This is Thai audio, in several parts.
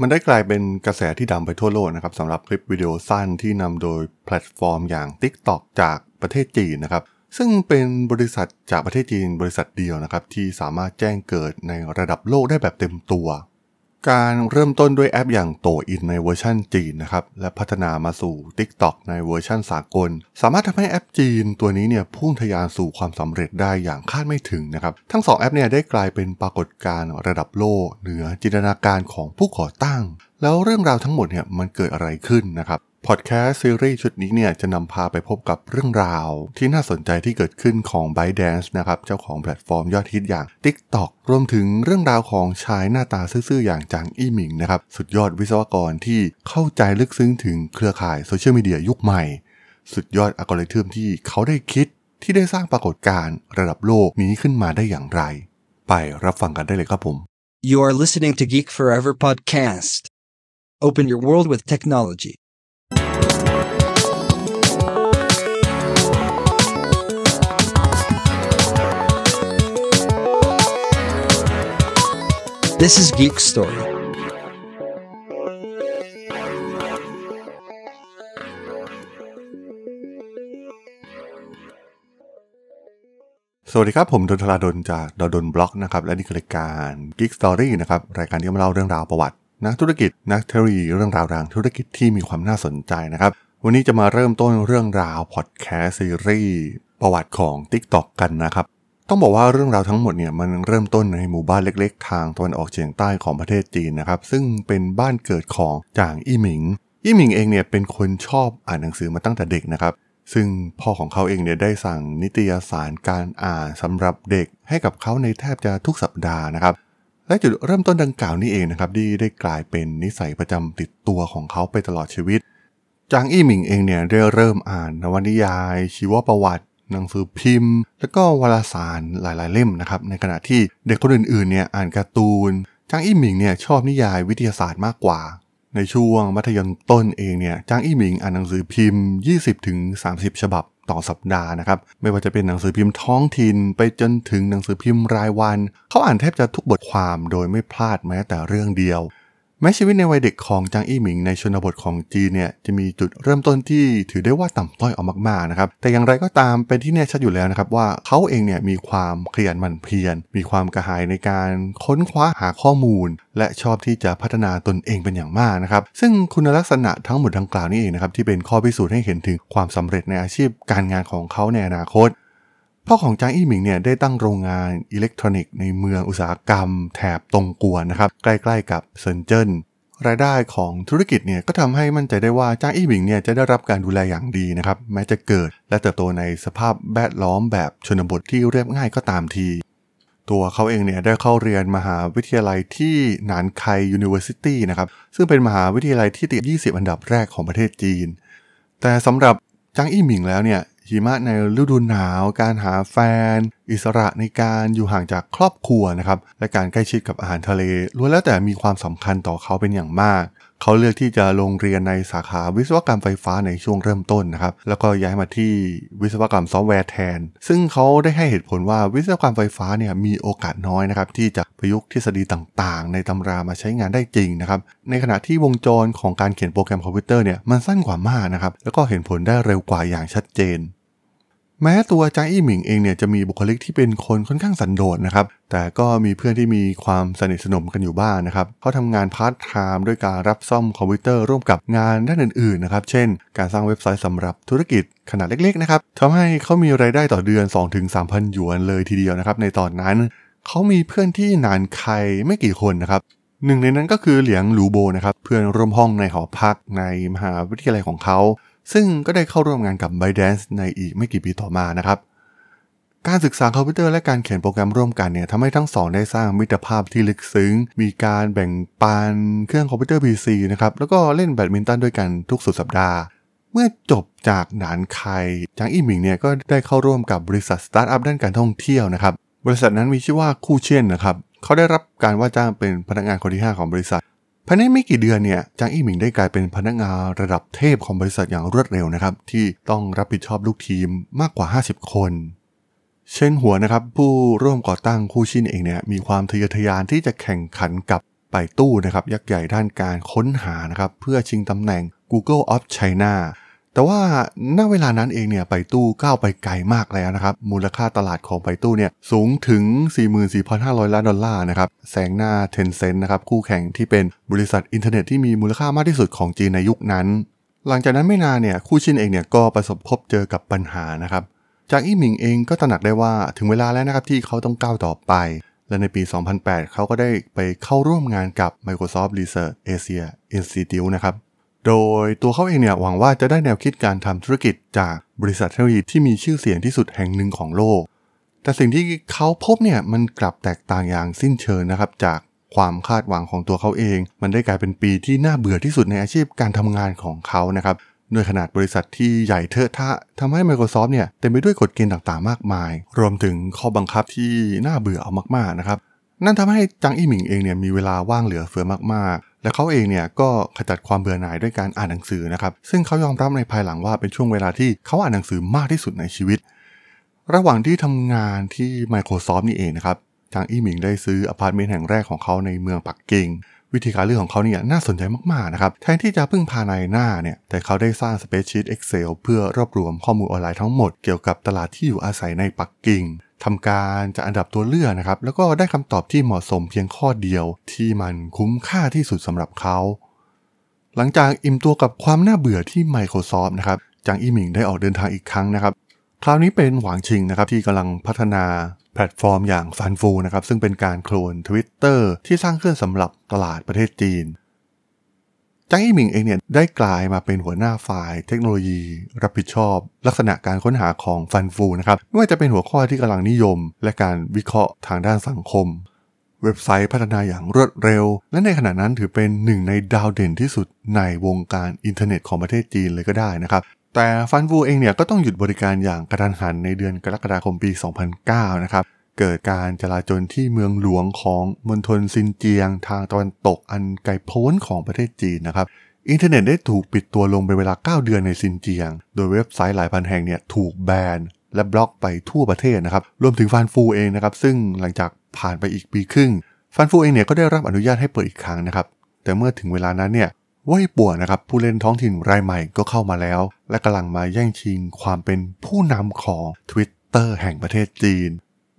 มันได้กลายเป็นกระแสที่ดังไปทั่วโลกนะครับสำหรับคลิปวิดีโอสั้นที่นำโดยแพลตฟอร์มอย่าง TikTok จากประเทศจีนนะครับ ซึ่งเป็นบริษัทจากประเทศจีนบริษัทเดียวนะครับที่สามารถแจ้งเกิดในระดับโลกได้แบบเต็มตัว การเริ่มต้นด้วยแอปอย่างโต่วอินในเวอร์ชันจีนนะครับ และพัฒนามาสู่ TikTok ในเวอร์ชันสากล สามารถทำให้แอปจีนตัวนี้เนี่ยพุ่งทะยานสู่ความสำเร็จได้อย่างคาดไม่ถึงนะครับ ทั้งสองแอปเนี่ยได้กลายเป็นปรากฏการณ์ระดับโลก เหนือจินตนาการของผู้ก่อตั้ง แล้วเรื่องราวทั้งหมดเนี่ยมันเกิดอะไรขึ้นนะครับ พอดแคสต์ซีรีส์ชุดนี้เนี่ยจะนำพาไปพบกับเรื่องราว ที่น่าสนใจที่เกิดขึ้นของ b y d a n c e นะครับ เจ้าของแพลตฟอร์มยอดฮิตอย่าง TikTok รวมถึงเรื่องราวของชายหน้าตาซื่อๆอย่างจางอี้หมิงนะครับ สุดยอดวิศวกรที่เข้าใจลึกซึ้งถึงเครือข่ายโซเชียลมีเดียยุคใหม่ สุดยอดอัลกอริทึมที่เขาได้คิดที่ได้สร้างปรากฏการณ์ระดับโลกนี้ขึ้นมาได้อย่างไร ไปรับฟังกันได้เลยครับผม You are listening to Geek Forever podcast. Open your world with technology. This is Geek Story. สวัสดีครับ ผมดนทราดนจากดดนบล็อกนะครับ และนี่คือรายการ Geek Story นะครับ รายการที่มาเล่าเรื่องราวประวัติ นักธุรกิจ นักเทคโนโลยีเรื่องราวทางธุรกิจที่มีความน่าสนใจนะครับ วันนี้จะมาเริ่มต้นเรื่องราวพอดแคสต์ซีรีส์ประวัติของ TikTok กันนะครับ ต้องบอกว่าเรื่องราวทั้งหมดเนี่ยมันเริ่มต้นในหมู่บ้านเล็กๆ ทางตะวันออกเฉียงใต้ของประเทศจีนนะครับ ซึ่งเป็นบ้านเกิดของจางอี้หมิง อี้หมิงเองเนี่ยเป็นคนชอบอ่านหนังสือมาตั้งแต่เด็กนะครับ ซึ่งพ่อของเขาเองเนี่ยได้สั่งนิตยสารการอ่านสำหรับเด็กให้กับเขาในแทบจะทุกสัปดาห์นะครับ และจุดเริ่มต้นดังกล่าวนี้เองนะครับที่ได้กลายเป็นนิสัยประจำติดตัวของเขาไปตลอดชีวิตจางอี้หมิงเองเนี่ยได้เริ่มอ่านนวนิยาย ชีวประวัติ หนังสือพิมพ์ แล้วก็วารสารหลายๆเล่มนะครับ ในขณะที่เด็กคนอื่นๆเนี่ยอ่านการ์ตูนจางอี้หมิงเนี่ยชอบนิยายวิทยาศาสตร์มากกว่า ในช่วงมัธยมต้นเองเนี่ยจางอี้หมิงอ่านหนังสือพิมพ์ 20-30 ฉบับต่อสัปดาห์นะครับ ไม่ว่าจะเป็นหนังสือพิมพ์ท้องถิ่นไปจนถึงหนังสือพิมพ์รายวัน เขาอ่านแทบจะทุกบทความโดยไม่พลาดแม้แต่เรื่องเดียว แม้ชีวิตในวัยเด็กของจางอี้หมิงในชนบทของจีนเนี่ยจะมีจุดเริ่มต้นที่ถือได้ว่าต่ำต้อยออกมากๆนะครับแต่อย่างไรก็ตามเป็นที่แน่ชัดอยู่แล้วนะครับว่าเขาเองเนี่ยมีความขยันหมั่นเพียรมีความกระหายในการค้นคว้าหาข้อมูล และชอบที่จะพัฒนาตนเองเป็นอย่างมากนะครับซึ่งคุณลักษณะทั้งหมดดังกล่าวนี้เองนะครับที่เป็นข้อพิสูจน์ให้เห็นถึงความสำเร็จในอาชีพการงานของเขาในอนาคต พ่อของจางอี้หมิงเนี่ยได้ตั้งโรงงานอิเล็กทรอนิกส์ในเมืองอุตสาหกรรม แถบตงกวนนะครับใกล้ๆกับเซินเจิ้นรายได้ของธุรกิจเนี่ยก็ทำให้มั่นใจได้ว่าจางอี้หมิงเนี่ยจะได้รับการดูแลอย่างดีนะครับแม้จะเกิดและเติบโตในสภาพแวดล้อมแบบชนบทที่เรียบง่ายก็ตามที ตัวเขาเองเนี่ยได้เข้าเรียนมหาวิทยาลัยที่หนานไค University นะครับซึ่งเป็นมหาวิทยาลัยที่ติด 20 อันดับแรกของประเทศจีน แต่สำหรับจางอี้หมิงแล้วเนี่ย หิมะในฤดูหนาว การหาแฟน อิสระในการอยู่ห่างจากครอบครัวนะครับและการใกล้ชิดกับอาหารทะเลล้วนแล้วแต่มีความสำคัญต่อเขาเป็นอย่างมาก เขาเลือกที่จะลงเรียนในสาขาวิศวกรรมไฟฟ้าในช่วงเริ่มต้นนะครับแล้วก็ย้ายมาที่วิศวกรรมซอฟต์แวร์แทน ซึ่งเขาได้ให้เหตุผลว่าวิศวกรรมไฟฟ้าเนี่ยมีโอกาสน้อยนะครับที่จะประยุกต์ทฤษฎีต่างๆ ในตำรามาใช้งานได้จริงนะครับในขณะที่วงจรของการเขียนโปรแกรมคอมพิวเตอร์เนี่ยมันสั้นกว่ามากนะครับแล้วก็เห็นผลได้เร็วกว่าอย่างชัดเจน แม้ตัวจางอี้หมิงเองเนี่ยจะมีบุคลิกที่เป็นคนค่อนข้างสันโดษนะครับ แต่ก็มีเพื่อนที่มีความสนิทสนมกันอยู่บ้างนะครับเขาทำงานพาร์ทไทม์ด้วยการรับซ่อมคอมพิวเตอร์ร่วมกับงานด้านอื่นๆนะครับ เช่น การสร้างเว็บไซต์สำหรับธุรกิจขนาดเล็กๆนะครับทำให้เขามีรายได้ต่อเดือน 2-3,000หยวนเลยทีเดียวนะครับ ในตอนนั้นเขามีเพื่อนที่นานใครไม่กี่คนนะครับหนึ่งในนั้นก็คือเหลียงหลูโบนะครับเพื่อนร่วมห้องในหอพักในมหาวิทยาลัยของเขา ซึ่งก็ได้เข้าร่วมงานกับ b y d a n c e ในอีกไม่กี่ปีต่อมานะครับ การศึกษาคอมพิวเตอร์และการเขียนโปรแกรมร่วมกันเนี่ยทำให้ทั้งสองได้สร้างมิตรภาพที่ลึกซึ้ง มีการแบ่งปันเครื่องคอมพิวเตอร์ PC นะครับ แล้วก็เล่นแบดมินตันด้วยกันทุกสุดสัปดาห์เมื่อจบจากหนานไคจางอี้หมิงเนี่ยก็ได้เข้าร่วมกับบริษัทสตาร์ทอัพด้านการท่องเที่ยวนะครับ บริษัทนั้นมีชื่อว่าคู่เชียนนะครับ เขาได้รับการว่าจ้างเป็นพนักงานคนที่ 5 ของบริษัท ภายในไม่กี่เดือนเนี่ยจางอี้หมิงได้กลายเป็นพนักงานระดับเทพของบริษัทอย่างรวดเร็วนะครับ ที่ต้องรับผิดชอบลูกทีมมากกว่า 50 คน เช่นหัวนะครับ ผู้ร่วมก่อตั้ง Kuxun เองเนี่ยมีความทะเยอทะยานที่จะแข่งขันกับ Baidu นะครับ ยักษ์ใหญ่ด้านการค้นหานะครับ เพื่อชิงตำแหน่ง Google of China แต่ว่าณเวลานั้นเองเนี่ย Baidu ก้าวไปไกลมากแล้วนะครับ มูลค่าตลาดของ Baidu เนี่ยสูงถึง 44,500 ล้านดอลลาร์นะครับแซงหน้า Tencent นะครับคู่แข่งที่เป็นบริษัทอินเทอร์เน็ตที่มีมูลค่ามากที่สุดของจีนในยุคนั้น หลังจากนั้นไม่นานเนี่ย Kuxun เองเนี่ยก็ประสบพบเจอกับปัญหานะครับจางอี้หมิงเองก็ตระหนักได้ว่าถึงเวลาแล้วนะครับที่เขาต้องก้าวต่อไป และในปี 2008 เขาก็ได้ไปเข้าร่วมงานกับ Microsoft Research Asia Institute นะครับ โดยตัวเขาเองเนี่ยหวังว่าจะได้แนวคิดการทำธุรกิจจากบริษัทเทคโนโลยีที่มีชื่อเสียงที่สุดแห่งหนึ่งของโลก แต่สิ่งที่เขาพบเนี่ยมันกลับแตกต่างอย่างสิ้นเชิงนะครับจากความคาดหวังของตัวเขาเอง มันได้กลายเป็นปีที่น่าเบื่อที่สุดในอาชีพการทำงานของเขานะครับด้วยขนาดบริษัทที่ใหญ่เทอะทะทำให้ Microsoft เนี่ยเต็มไปด้วยกฎเกณฑ์ต่างๆ มากมาย รวมถึงข้อบังคับที่น่าเบื่อเอามากๆนะครับ นั่นทำให้จางอี้หมิงเองเนี่ยมีเวลาว่างเหลือเฟือมากๆ และเขาเองเนี่ยก็ขจัดความเบื่อหน่ายด้วยการอ่านหนังสือนะครับ ซึ่งเขายอมรับในภายหลังว่าเป็นช่วงเวลาที่เขาอ่านหนังสือมากที่สุดในชีวิต ระหว่างที่ทำงานที่ Microsoft นี่เองนะครับจางอี้หมิงได้ซื้ออพาร์ตเมนต์แห่งแรกของเขาในเมืองปักกิ่ง วิธีการเลือกของเขาเนี่ยน่าสนใจมากๆนะครับ แทนที่จะพึ่งพานายหน้าเนี่ย แต่เขาได้สร้าง Spreadsheet Excel เพื่อรวบรวมข้อมูลออนไลน์ทั้งหมดเกี่ยวกับตลาดที่อยู่อาศัยในปักกิ่ง ทำการจะอันดับตัวเลือกนะครับ แล้วก็ได้คำตอบที่เหมาะสมเพียงข้อเดียวที่มันคุ้มค่าที่สุดสำหรับเขา หลังจากอิ่มตัวกับความน่าเบื่อที่ Microsoft นะครับจางอี้หมิงได้ออกเดินทางอีกครั้งนะครับ คราวนี้เป็นหวางชิงนะครับที่กำลังพัฒนาแพลตฟอร์มอย่าง Fanfou นะครับซึ่งเป็นการ clone Twitter ที่สร้างขึ้นสำหรับตลาดประเทศจีน จางอี้หมิงเองเนี่ยได้กลายมาเป็นหัวหน้าฝ่ายเทคโนโลยี รับผิดชอบ ลักษณะการค้นหาของ Fanfou นะครับไม่ว่าจะเป็นหัวข้อที่กำลังนิยม และการวิเคราะห์ทางด้านสังคม เว็บไซต์พัฒนาอย่างรวดเร็ว และในขณะนั้นถือเป็นหนึ่งในดาวเด่นที่สุดในวงการอินเทอร์เน็ตของประเทศจีนเลยก็ได้นะครับแต่ Fanfou เองเนี่ยก็ต้องหยุดบริการอย่างกระทันหันในเดือนกรกฎาคมปี 2009 นะครับ เกิดการจลาจลที่เมืองหลวงของมณฑลซินเจียง ทางตะวันตกอันไกลโพ้นของประเทศจีนนะครับอินเทอร์เน็ตได้ถูกปิดตัวลงเป็นเวลา 9 เดือนในซินเจียง โดยเว็บไซต์หลายพันแห่งเนี่ยถูกแบนและบล็อกไปทั่วประเทศนะครับ รวมถึง Fanfou เองนะครับ ซึ่งหลังจากผ่านไปอีกปีครึ่ง Fanfou เองเนี่ยก็ได้รับอนุญาตให้เปิดอีกครั้งนะครับ แต่เมื่อถึงเวลานั้นเนี่ยว่ายป่วนะครับ ผู้เล่นท้องถิ่นรายใหม่ก็เข้ามาแล้ว และกำลังมาแย่งชิงความเป็นผู้นำของ Twitter แห่งประเทศจีน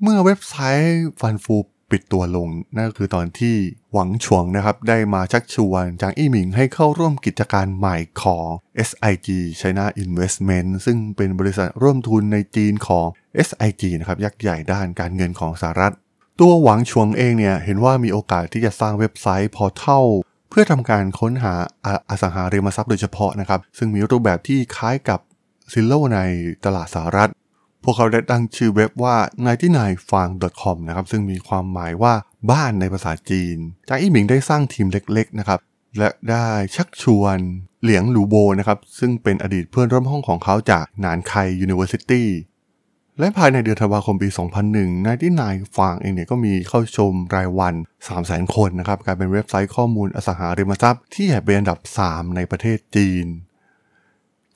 เมื่อเว็บไซต์ฟันฟูปิดตัวลง นั่นก็คือตอนที่หวังฉวงนะครับ ได้มาชักชวนจางอี้หมิงให้เข้าร่วมกิจการใหม่ของ SIG China Investment ซึ่งเป็นบริษัทร่วมทุนในจีนของ SIG นะครับยักษ์ใหญ่ด้านการเงินของสหรัฐ ตัวหวังฉวงเองเนี่ยเห็นว่ามีโอกาสที่จะสร้างเว็บไซต์พอเท่า เพื่อทำการค้นหาอสังหาริมทรัพย์โดยเฉพาะนะครับซึ่งมีรูปแบบที่คล้ายกับซิลโลในตลาดสหรัฐ พวกเขาได้ตั้งชื่อเว็บว่า 99fang.com นะครับซึ่งมีความหมายว่าบ้านในภาษาจีน จากอี้หมิงได้สร้างทีมเล็กๆนะครับและได้ชักชวนเหลียงหลูโบนะครับซึ่งเป็นอดีตเพื่อนร่วมห้องของเขาจากนานไค University และภายในเดือนธันวาคมปี 2001 นายที่นายฟางเองเนี่ยก็มีเข้าชมรายวัน 300,000 คนนะครับกลายเป็นเว็บไซต์ข้อมูลอสังหาริมทรัพย์ที่ใหญ่เป็นอันดับ 3 ในประเทศจีน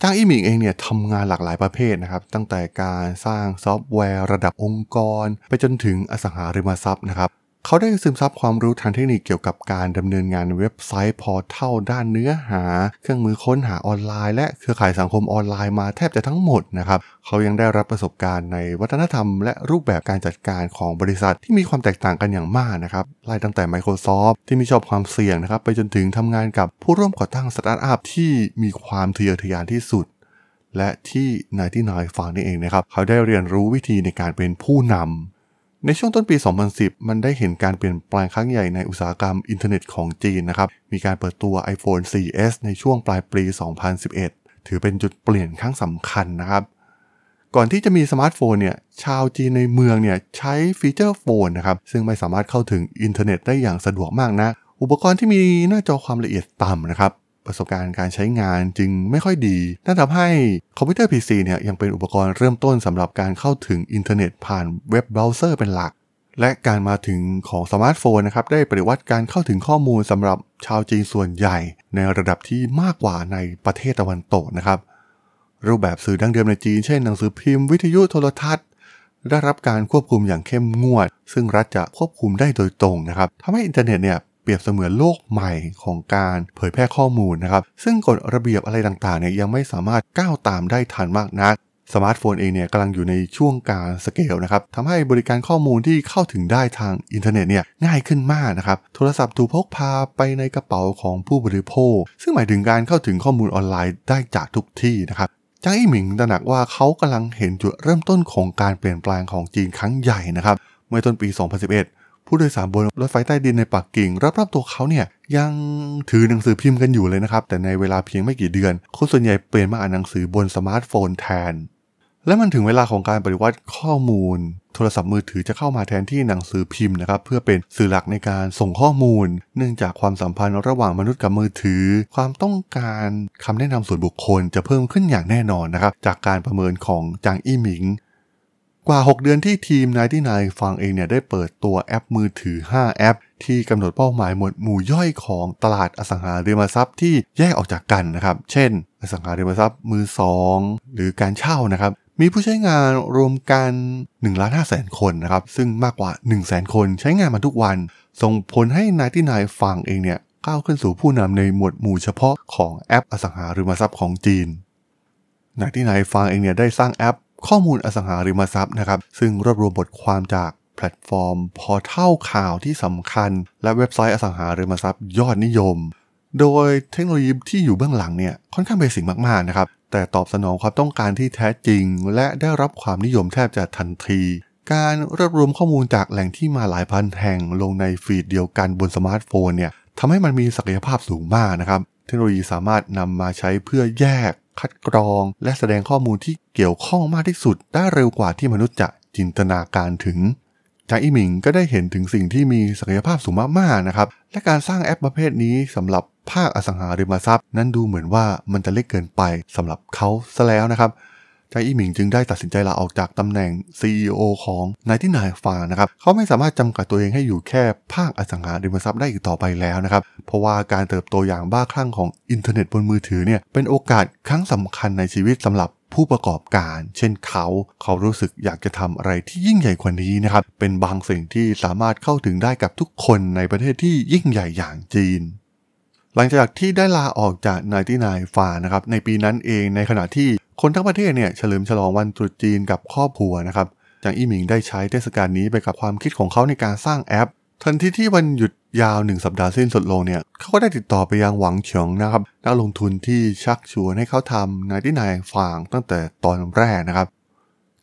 จางอี้หมิงเองเนี่ยทำงานหลากหลายประเภทนะครับ ตั้งแต่การสร้างซอฟต์แวร์ระดับองค์กร ไปจนถึงอสังหาริมทรัพย์นะครับ เขาได้ซึมซับความรู้ทางเทคนิคเกี่ยวกับการดำเนินงานเว็บไซต์ portal ด้านเนื้อหา เครื่องมือค้นหาออนไลน์ และเครือข่ายสังคมออนไลน์มาแทบจะทั้งหมดนะครับ เขายังได้รับประสบการณ์ในวัฒนธรรม และรูปแบบการจัดการของบริษัทที่มีความแตกต่างกันอย่างมากนะครับไล่ตั้งแต่ Microsoft ที่ไม่ชอบความเสี่ยงนะครับไปจนถึงทำงานกับผู้ร่วมก่อตั้งสตาร์ทอัพที่มีความทะเยอทะยานที่สุดและที่ Ninety Nine Fang นี่เองนะครับ เขาได้เรียนรู้วิธีในการเป็นผู้นำ ในช่วงต้นปี 2010 มันได้เห็นการเปลี่ยนแปลงครั้งใหญ่ในอุตสาหกรรมอินเทอร์เน็ตของจีนนะครับ มีการเปิดตัว iPhone 4S ในช่วงปลายปี 2011 ถือเป็นจุดเปลี่ยนครั้งสำคัญนะครับ ก่อนที่จะมีสมาร์ทโฟนเนี่ย ชาวจีนในเมืองเนี่ยใช้ feature phone นะครับ ซึ่งไม่สามารถเข้าถึงอินเทอร์เน็ตได้อย่างสะดวกมากนะ อุปกรณ์ที่มีหน้าจอความละเอียดต่ำนะครับ ประสบการณ์การใช้งานจึงไม่ค่อยดี นั่นทำให้คอมพิวเตอร์ PC เนี่ยยังเป็นอุปกรณ์เริ่มต้นสำหรับการเข้าถึงอินเทอร์เน็ตผ่านเว็บเบราว์เซอร์เป็นหลัก และการมาถึงของสมาร์ทโฟนนะครับได้ปฏิวัติการเข้าถึงข้อมูลสำหรับชาวจีนส่วนใหญ่ ในระดับที่มากกว่าในประเทศตะวันตกนะครับ รูปแบบสื่อดั้งเดิมในจีนเช่นหนังสือพิมพ์วิทยุโทรทัศน์ได้รับการควบคุมอย่างเข้มงวด ซึ่งรัฐจะควบคุมได้โดยตรงนะครับทำให้อินเทอร์เน็ตเนี่ย เปรียบเสมือนโลกใหม่ของการเผยแพร่ข้อมูลนะครับ ซึ่งกฎระเบียบอะไรต่างๆเนี่ยยังไม่สามารถก้าวตามได้ทันมากนักสมาร์ทโฟนเองเนี่ยกำลังอยู่ในช่วงการสเกลนะครับทำให้บริการข้อมูลที่เข้าถึงได้ทางอินเทอร์เน็ตเนี่ยง่ายขึ้นมากนะครับ โทรศัพท์ถูกพกพาไปในกระเป๋าของผู้บริโภค ซึ่งหมายถึงการเข้าถึงข้อมูลออนไลน์ได้จากทุกที่นะครับจางอี้หมิงตระหนักว่าเขากำลังเห็นจุดเริ่มต้นของการเปลี่ยนแปลงของจีนครั้งใหญ่นะครับ เมื่อต้นปี 2011 ผู้โดยสารบนรถไฟใต้ดินในปักกิ่งรอบๆตัวเขาเนี่ยยังถือหนังสือพิมพ์กันอยู่เลยนะครับ แต่ในเวลาเพียงไม่กี่เดือน คนส่วนใหญ่เปลี่ยนมาอ่านหนังสือบนสมาร์ทโฟนแทน และมันถึงเวลาของการปฏิวัติข้อมูล โทรศัพท์มือถือจะเข้ามาแทนที่หนังสือพิมพ์นะครับเพื่อเป็นสื่อหลักในการส่งข้อมูล เนื่องจากความสัมพันธ์ระหว่างมนุษย์กับมือถือ ความต้องการคำแนะนำส่วนบุคคลจะเพิ่มขึ้นอย่างแน่นอนนะครับจากการประเมินของจางอี้หมิง กว่า 6 เดือนที่ทีมนายที่นายฟังเองเนี่ยได้เปิดตัวแอปมือถือ 5 แอป ที่กำหนดเป้าหมายหมวดหมู่ย่อยของตลาดอสังหาริมทรัพย์ที่แยกออกจากกันนะครับ เช่น อสังหาริมทรัพย์มือสองหรือการเช่านะครับ มีผู้ใช้งานรวมกัน1ล้าน5แสนคนนะครับ ซึ่งมากกว่า 1 0 0 0 0แสนคนใช้งานมาทุกวัน ส่งผลให้นายที่นายฟังเองเนี่ยก้าวขึ้นสู่ผู้นำในหมวดหมู่เฉพาะของแอปอสังหาริมทรัพย์ของจีนNinety Nine Fang เองเนี่ยได้สร้างแอป ข้อมูลอสังหาริมทรัพย์นะครับ ซึ่งรวบรวมบทความจากแพลตฟอร์ม portal ข่าวที่สำคัญ และเว็บไซต์อสังหาริมทรัพย์ยอดนิยม โดยเทคโนโลยีที่อยู่เบื้องหลังเนี่ยค่อนข้าง basic มากๆนะครับ แต่ตอบสนองความต้องการที่แท้จริง และได้รับความนิยมแทบจะทันที การรวบรวมข้อมูลจากแหล่งที่มาหลายพันแห่งลงใน feed เดียวกันบนสมาร์ทโฟนเนี่ยทำให้มันมีศักยภาพสูงมากนะครับ เทคโนโลยีสามารถนำมาใช้เพื่อแยก คัดกรอง และแสดงข้อมูลที่เกี่ยวข้องมากที่สุดได้เร็วกว่าที่มนุษย์จะจินตนาการถึงจางอีหมิงก็ได้เห็นถึงสิ่งที่มีศักยภาพสูงมากๆนะครับ และการสร้างแอปประเภทนี้สำหรับภาคอสังหาริมทรัพย์ นั้นดูเหมือนว่ามันจะเล็กเกินไปสำหรับเขาซะแล้วนะครับ จางอี้หมิงจึงได้ตัดสินใจลาออกจากตำแหน่ง CEO ของนายที่นายฟานะครับ เขาไม่สามารถจำกัดตัวเองให้อยู่แค่ภาคอสังหาริมทรัพย์ได้อีกต่อไปแล้วนะครับ เพราะว่าการเติบโตอย่างบ้าคลั่งของอินเทอร์เน็ตบนมือถือเนี่ย เป็นโอกาสครั้งสำคัญในชีวิตสำหรับผู้ประกอบการ เช่นเขา เขารู้สึกอยากจะทำอะไรที่ยิ่งใหญ่กว่านี้นะครับ เป็นบางสิ่งที่สามารถเข้าถึงได้กับทุกคนในประเทศที่ยิ่งใหญ่อย่างจีนหลังจากที่ได้ลาออกจากนายที่นายฟานะครับในปีนั้นเองในขณะที่ คนทั้งประเทศเนี่ยเฉลิมฉลองวันตรุษจีนกับครอบครัวนะครับจางอี้หมิงได้ใช้เทศกาลนี้ไปกับความคิดของเขาในการสร้างแอป ทันทีที่วันหยุดยาวหนึ่งสัปดาห์สิ้นสุดลงเนี่ยเขาก็ได้ติดต่อไปยังหวังเฉิงนะครับนักลงทุนที่ชักชวนให้เขาทำนายที่นายฟางตั้งแต่ตอนแรกนะครับ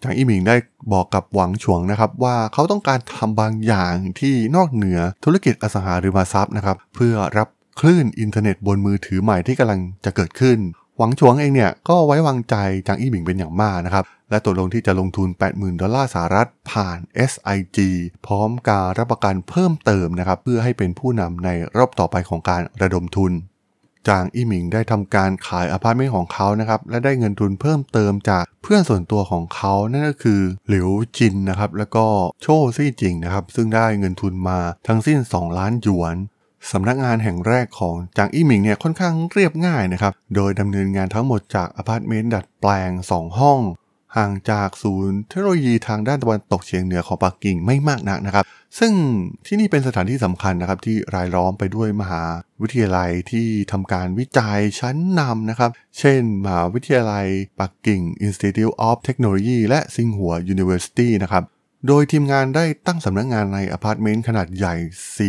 จางอี้หมิงได้บอกกับหวังฉวงนะครับว่าเขาต้องการทำบางอย่างที่นอกเหนือธุรกิจอสังหาริมทรัพย์นะครับเพื่อรับคลื่นอินเทอร์เน็ตบนมือถือใหม่ที่กำลังจะเกิดขึ้น หวังฉวงเองเนี่ยก็ไว้วางใจจางอี้หมิงเป็นอย่างมากนะครับ และตกลงที่จะลงทุน 80,000 ดอลลาร์สหรัฐผ่าน SIG พร้อมการรับประกันเพิ่มเติมนะครับ เพื่อให้เป็นผู้นำในรอบต่อไปของการระดมทุน จางอี้หมิงได้ทำการขายอพาร์ตเมนต์ของเขานะครับ และได้เงินทุนเพิ่มเติมจากเพื่อนส่วนตัวของเขานั่นก็คือหลิวจินนะครับแล้วก็โชซี่จิงนะครับซึ่งได้เงินทุนมาทั้งสิ้น 2 ล้านหยวน สำนักงานแห่งแรกของจางอี้หมิงเนี่ยค่อนข้างเรียบง่ายนะครับ โดยดำเนินงานทั้งหมดจากอพาร์ตเมนต์ดัดแปลง 2 ห้อง ห่างจากศูนย์เทคโนโลยีทางด้านตะวันตกเฉียงเหนือของปักกิ่งไม่มากนักนะครับ ซึ่งที่นี่เป็นสถานที่สำคัญนะครับที่รายล้อมไปด้วยมหาวิทยาลัยที่ทำการวิจัยชั้นนำนะครับ เช่นมหาวิทยาลัยปักกิ่ง Institute of Technology และซิงหัว University นะครับ โดยทีมงานได้ตั้งสำนักงานในอพาร์ตเมนต์ขนาดใหญ่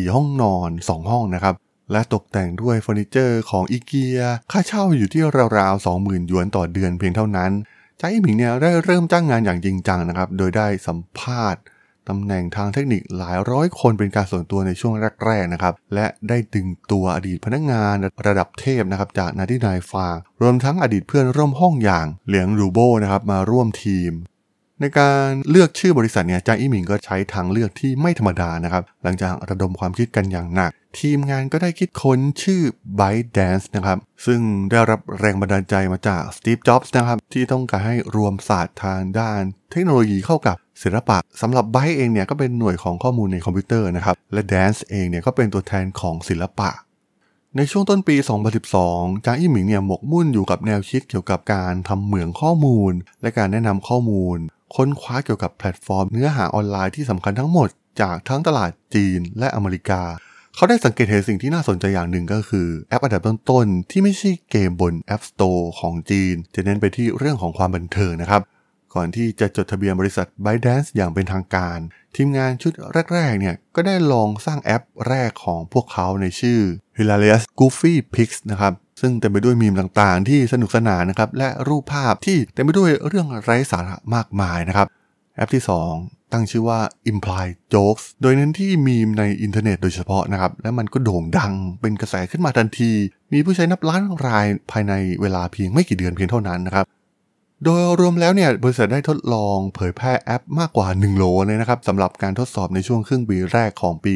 4 ห้องนอน 2 ห้องนะครับ และตกแต่งด้วยเฟอร์นิเจอร์ของอีเกีย ค่าเช่าอยู่ที่ราวๆ 20,000 หยวนต่อเดือนเพียงเท่านั้นจางอี้หมิงเนี่ยได้เริ่มจ้างงานอย่างจริงจังนะครับ โดยได้สัมภาษณ์ตำแหน่งทางเทคนิคหลายร้อยคนเป็นการส่วนตัวในช่วงแรกๆนะครับ และได้ดึงตัวอดีตพนักงานระดับเทพนะครับจากนาที่นายฟางรวมทั้งอดีตเพื่อนร่วมห้องอย่างเหลียงรูโบนะครับมาร่วมทีม ในการเลือกชื่อบริษัทเนี่ยจางอี้หมิงก็ใช้ทางเลือกที่ไม่ธรรมดานะครับ หลังจากระดมความคิดกันอย่างหนัก ทีมงานก็ได้คิดค้นชื่อ ByteDance นะครับ ซึ่งได้รับแรงบันดาลใจมาจาก Steve Jobs นะครับ ที่ต้องการให้รวมศาสตร์ทางด้านเทคโนโลยีเข้ากับศิลปะสำหรับ Byte เองเนี่ยก็เป็นหน่วยของข้อมูลในคอมพิวเตอร์นะครับ และ Dance เองเนี่ยก็เป็นตัวแทนของศิลปะ ในช่วงต้นปี 2012 จางอี้หมิงเนี่ยหมกมุ่นอยู่กับแนวคิดเกี่ยวกับการทำเหมืองข้อมูล และการแนะนำข้อมูล ค้นคว้าเกี่ยวกับแพลตฟอร์มเนื้อหาออนไลน์ที่สำคัญทั้งหมดจากทั้งตลาดจีนและอเมริกา เขาได้สังเกตเห็นสิ่งที่น่าสนใจอย่างหนึ่งก็คือแอปอันดับต้นๆที่ไม่ใช่เกมบน App Store ของจีน จะเน้นไปที่เรื่องของความบันเทิงนะครับ ก่อนที่จะจดทะเบียนบริษัท ByteDance อย่างเป็นทางการ ทีมงานชุดแรกๆเนี่ยก็ได้ลองสร้างแอปแรกของพวกเขาในชื่อ Hilarious Goofy Pics นะครับซึ่งเต็มไปด้วยมีมต่างๆ ที่สนุกสนานนะครับและรูปภาพที่เต็มไปด้วยเรื่องไร้สาระมากมายนะครับแอปที่ 2 ตั้งชื่อว่า Implied Jokes โดยเน้นที่มีมในอินเทอร์เน็ตโดยเฉพาะนะครับและมันก็โด่งดังเป็นกระแสขึ้นมาทันที มีผู้ใช้นับล้านรายภายในเวลาเพียงไม่กี่เดือนเพียงเท่านั้นนะครับ โดยรวมแล้วเนี่ยบริษัทได้ทดลองเผยแพร่แอปมากกว่า 1 โหลเลยนะครับสำหรับการทดสอบในช่วงครึ่งปีแรกของปี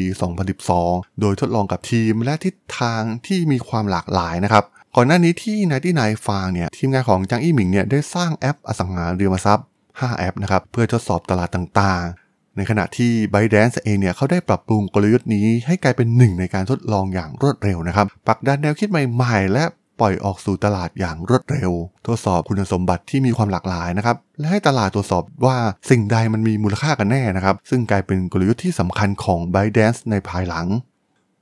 2012 โดยทดลองกับทีมและทิศทางที่มีความหลากหลายนะครับก่อนหน้านี้ที่นายที่นายฟางเนี่ยทีมงานของจางอี้หมิงเนี่ยได้สร้างแอปอสังหาริมทรัพย์ 5 แอปนะครับเพื่อทดสอบตลาดต่างๆ ในขณะที่ ByteDance เองเนี่ยเขาได้ปรับปรุงกลยุทธ์นี้ให้กลายเป็นหนึ่งในการทดลองอย่างรวดเร็วนะครับปักดันแนวคิดใหม่ๆ และ ปล่อยออกสู่ตลาดอย่างรวดเร็ว ทดสอบคุณสมบัติที่มีความหลากหลายนะครับและให้ตลาดตรวจสอบว่าสิ่งใดมันมีมูลค่ากันแน่นะครับซึ่งกลายเป็นกลยุทธ์ที่สำคัญของ ByteDance ในภายหลัง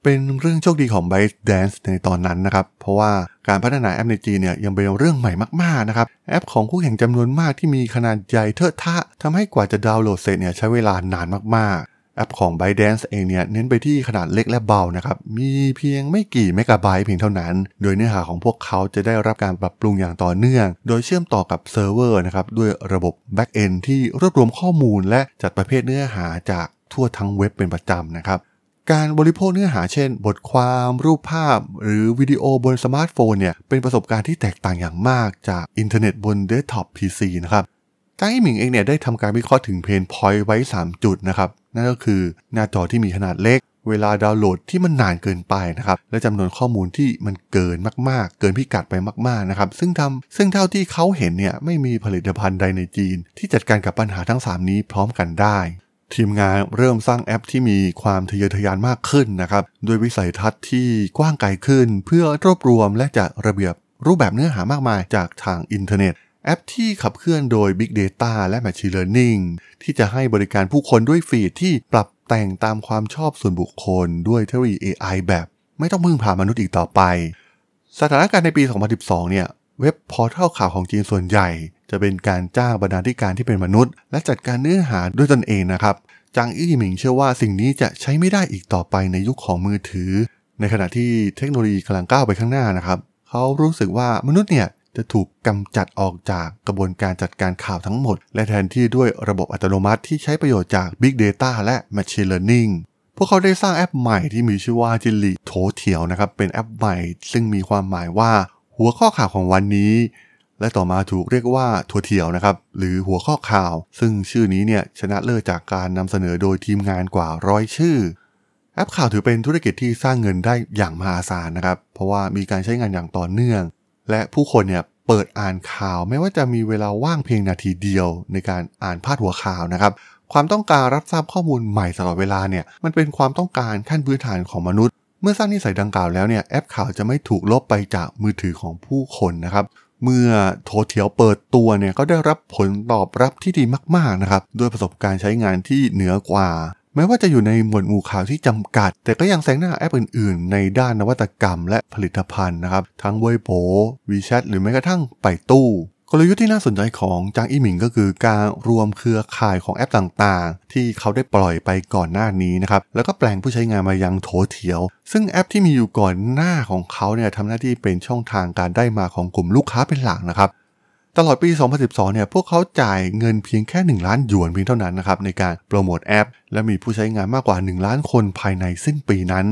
เป็นเรื่องโชคดีของ ByteDance ในตอนนั้นนะครับเพราะว่าการพัฒนาแอปในจีนเนี่ยยังเป็นเรื่องใหม่มากๆนะครับแอปของคู่แข่งจำนวนมากที่มีขนาดใหญ่เทอะทะทำให้กว่าจะดาวน์โหลดเสร็จเนี่ยใช้เวลานานมากๆ แอปของ ByteDance เองเนี่ยเน้นไปที่ขนาดเล็กและเบานะครับ มีเพียงไม่กี่เมกะไบต์เพียงเท่านั้น โดยเนื้อหาของพวกเขาจะได้รับการปรับปรุงอย่างต่อเนื่อง โดยเชื่อมต่อกับเซิร์ฟเวอร์นะครับด้วยระบบ Backend ที่รวบรวมข้อมูลและจัดประเภทเนื้อหาจากทั่วทั้งเว็บเป็นประจำนะครับการบริโภคเนื้อหาเช่น บทความรูปภาพ หรือวิดีโอบนสมาร์ทโฟนเนี่ยเป็นประสบการณ์ที่แตกต่างอย่างมากจากอินเทอร์เน็ตบนเดสก์ท็อป PC นะครับ จางอี้หมิงเองเนี่ยได้ทำการวิเคราะห์ถึง pain point ไว้ 3 จุดนะครับ นั่นก็คือหน้าจอที่มีขนาดเล็ก เวลาดาวน์โหลดที่มันนานเกินไปนะครับ และจำนวนข้อมูลที่มันเกินมากๆ เกินพิกัดไปมากๆนะครับ ซึ่งทำซึ่งเท่าที่เขาเห็นเนี่ยไม่มีผลิตภัณฑ์ใดในจีน ที่จัดการกับปัญหาทั้ง 3 นี้พร้อมกันได้ทีมงานเริ่มสร้างแอปที่มีความทะเยอทะยานมากขึ้นนะครับด้วยวิสัยทัศน์ที่กว้างไกลขึ้น เพื่อรวบรวมและจัดระเบียบรูปแบบเนื้อหามากมายจากทางอินเทอร์เน็ต แอปที่ขับเคลื่อนโดย Big Data และ Machine Learning ที่จะให้บริการผู้คนด้วยฟีดที่ปรับแต่งตามความชอบส่วนบุคคลด้วยเทคโนโลยี AI แบบ ไม่ต้องพึ่งพามนุษย์อีกต่อไป สถานการณ์ในปี 2012 เนี่ย เว็บพอร์ทัลข่าวของจีนส่วนใหญ่ จะเป็นการจ้างบรรณาธิการที่เป็นมนุษย์ และจัดการเนื้อหาด้วยตนเองนะครับจางอี้หมิงเชื่อว่าสิ่งนี้จะใช้ไม่ได้อีกต่อไปในยุคของมือถือ ในขณะที่เทคโนโลยีกำลังก้าวไปข้างหน้านะครับ เขารู้สึกว่ามนุษย์เนี่ย จะถูกกำจัดออกจากกระบวนการจัดการข่าวทั้งหมด และแทนที่ด้วยระบบอัตโนมัติที่ใช้ประโยชน์จาก Big Data และ Machine Learning พวกเขาได้สร้างแอปใหม่ที่มีชื่อว่าจิลิโถเถียวนะครับ เป็นแอปใหม่ ซึ่งมีความหมายว่าหัวข้อข่าวของวันนี้ และต่อมาถูกเรียกว่าถั่วเถียวนะครับ หรือหัวข้อข่าว ซึ่งชื่อนี้เนี่ยชนะเลิศจากการนำเสนอโดยทีมงานกว่าร้อยชื่อ แอปข่าวถือเป็นธุรกิจที่สร้างเงินได้อย่างมหาศาลนะครับ เพราะว่ามีการใช้งานอย่างต่อเนื่อง และผู้คนเนี่ยเปิดอ่านข่าวไม่ว่าจะมีเวลาว่างเพียงนาทีเดียวในการอ่านพาดหัวข่าวนะครับ ความต้องการรับทราบข้อมูลใหม่ตลอดเวลาเนี่ยมันเป็นความต้องการขั้นพื้นฐานของมนุษย์ เมื่อสร้างนิสัยดังกล่าวแล้วเนี่ยแอปข่าวจะไม่ถูกลบไปจากมือถือของผู้คนนะครับเมื่อโถเถียวเปิดตัวเนี่ยก็ได้รับผลตอบรับที่ดีมากๆนะครับด้วยประสบการณ์ใช้งานที่เหนือกว่า แม้ว่าจะอยู่ในหมวดหมู่ข่าวที่จำกัด แต่ก็ยังแซงหน้าแอปอื่นๆ ในด้านนวัตกรรมและผลิตภัณฑ์นะครับ ทั้งเวยโปวีแชทหรือแม้กระทั่งไปตู้กลยุทธ์ที่น่าสนใจของจางอี้หมิงก็คือการรวมเครือข่ายของแอปต่างๆ ที่เขาได้ปล่อยไปก่อนหน้านี้นะครับ แล้วก็แปลงผู้ใช้งานมายังโถเถียว ซึ่งแอปที่มีอยู่ก่อนหน้าของเขาเนี่ยทำหน้าที่เป็นช่องทางการได้มาของกลุ่มลูกค้าเป็นหลักนะครับ ตลอดปี 2012 เนี่ย พวกเขาจ่ายเงินเพียงแค่ 1 ล้านหยวนเพียงเท่านั้นนะครับในการโปรโมทแอป และมีผู้ใช้งานมากกว่า 1 ล้านคนภายในสิ้นปีนั้น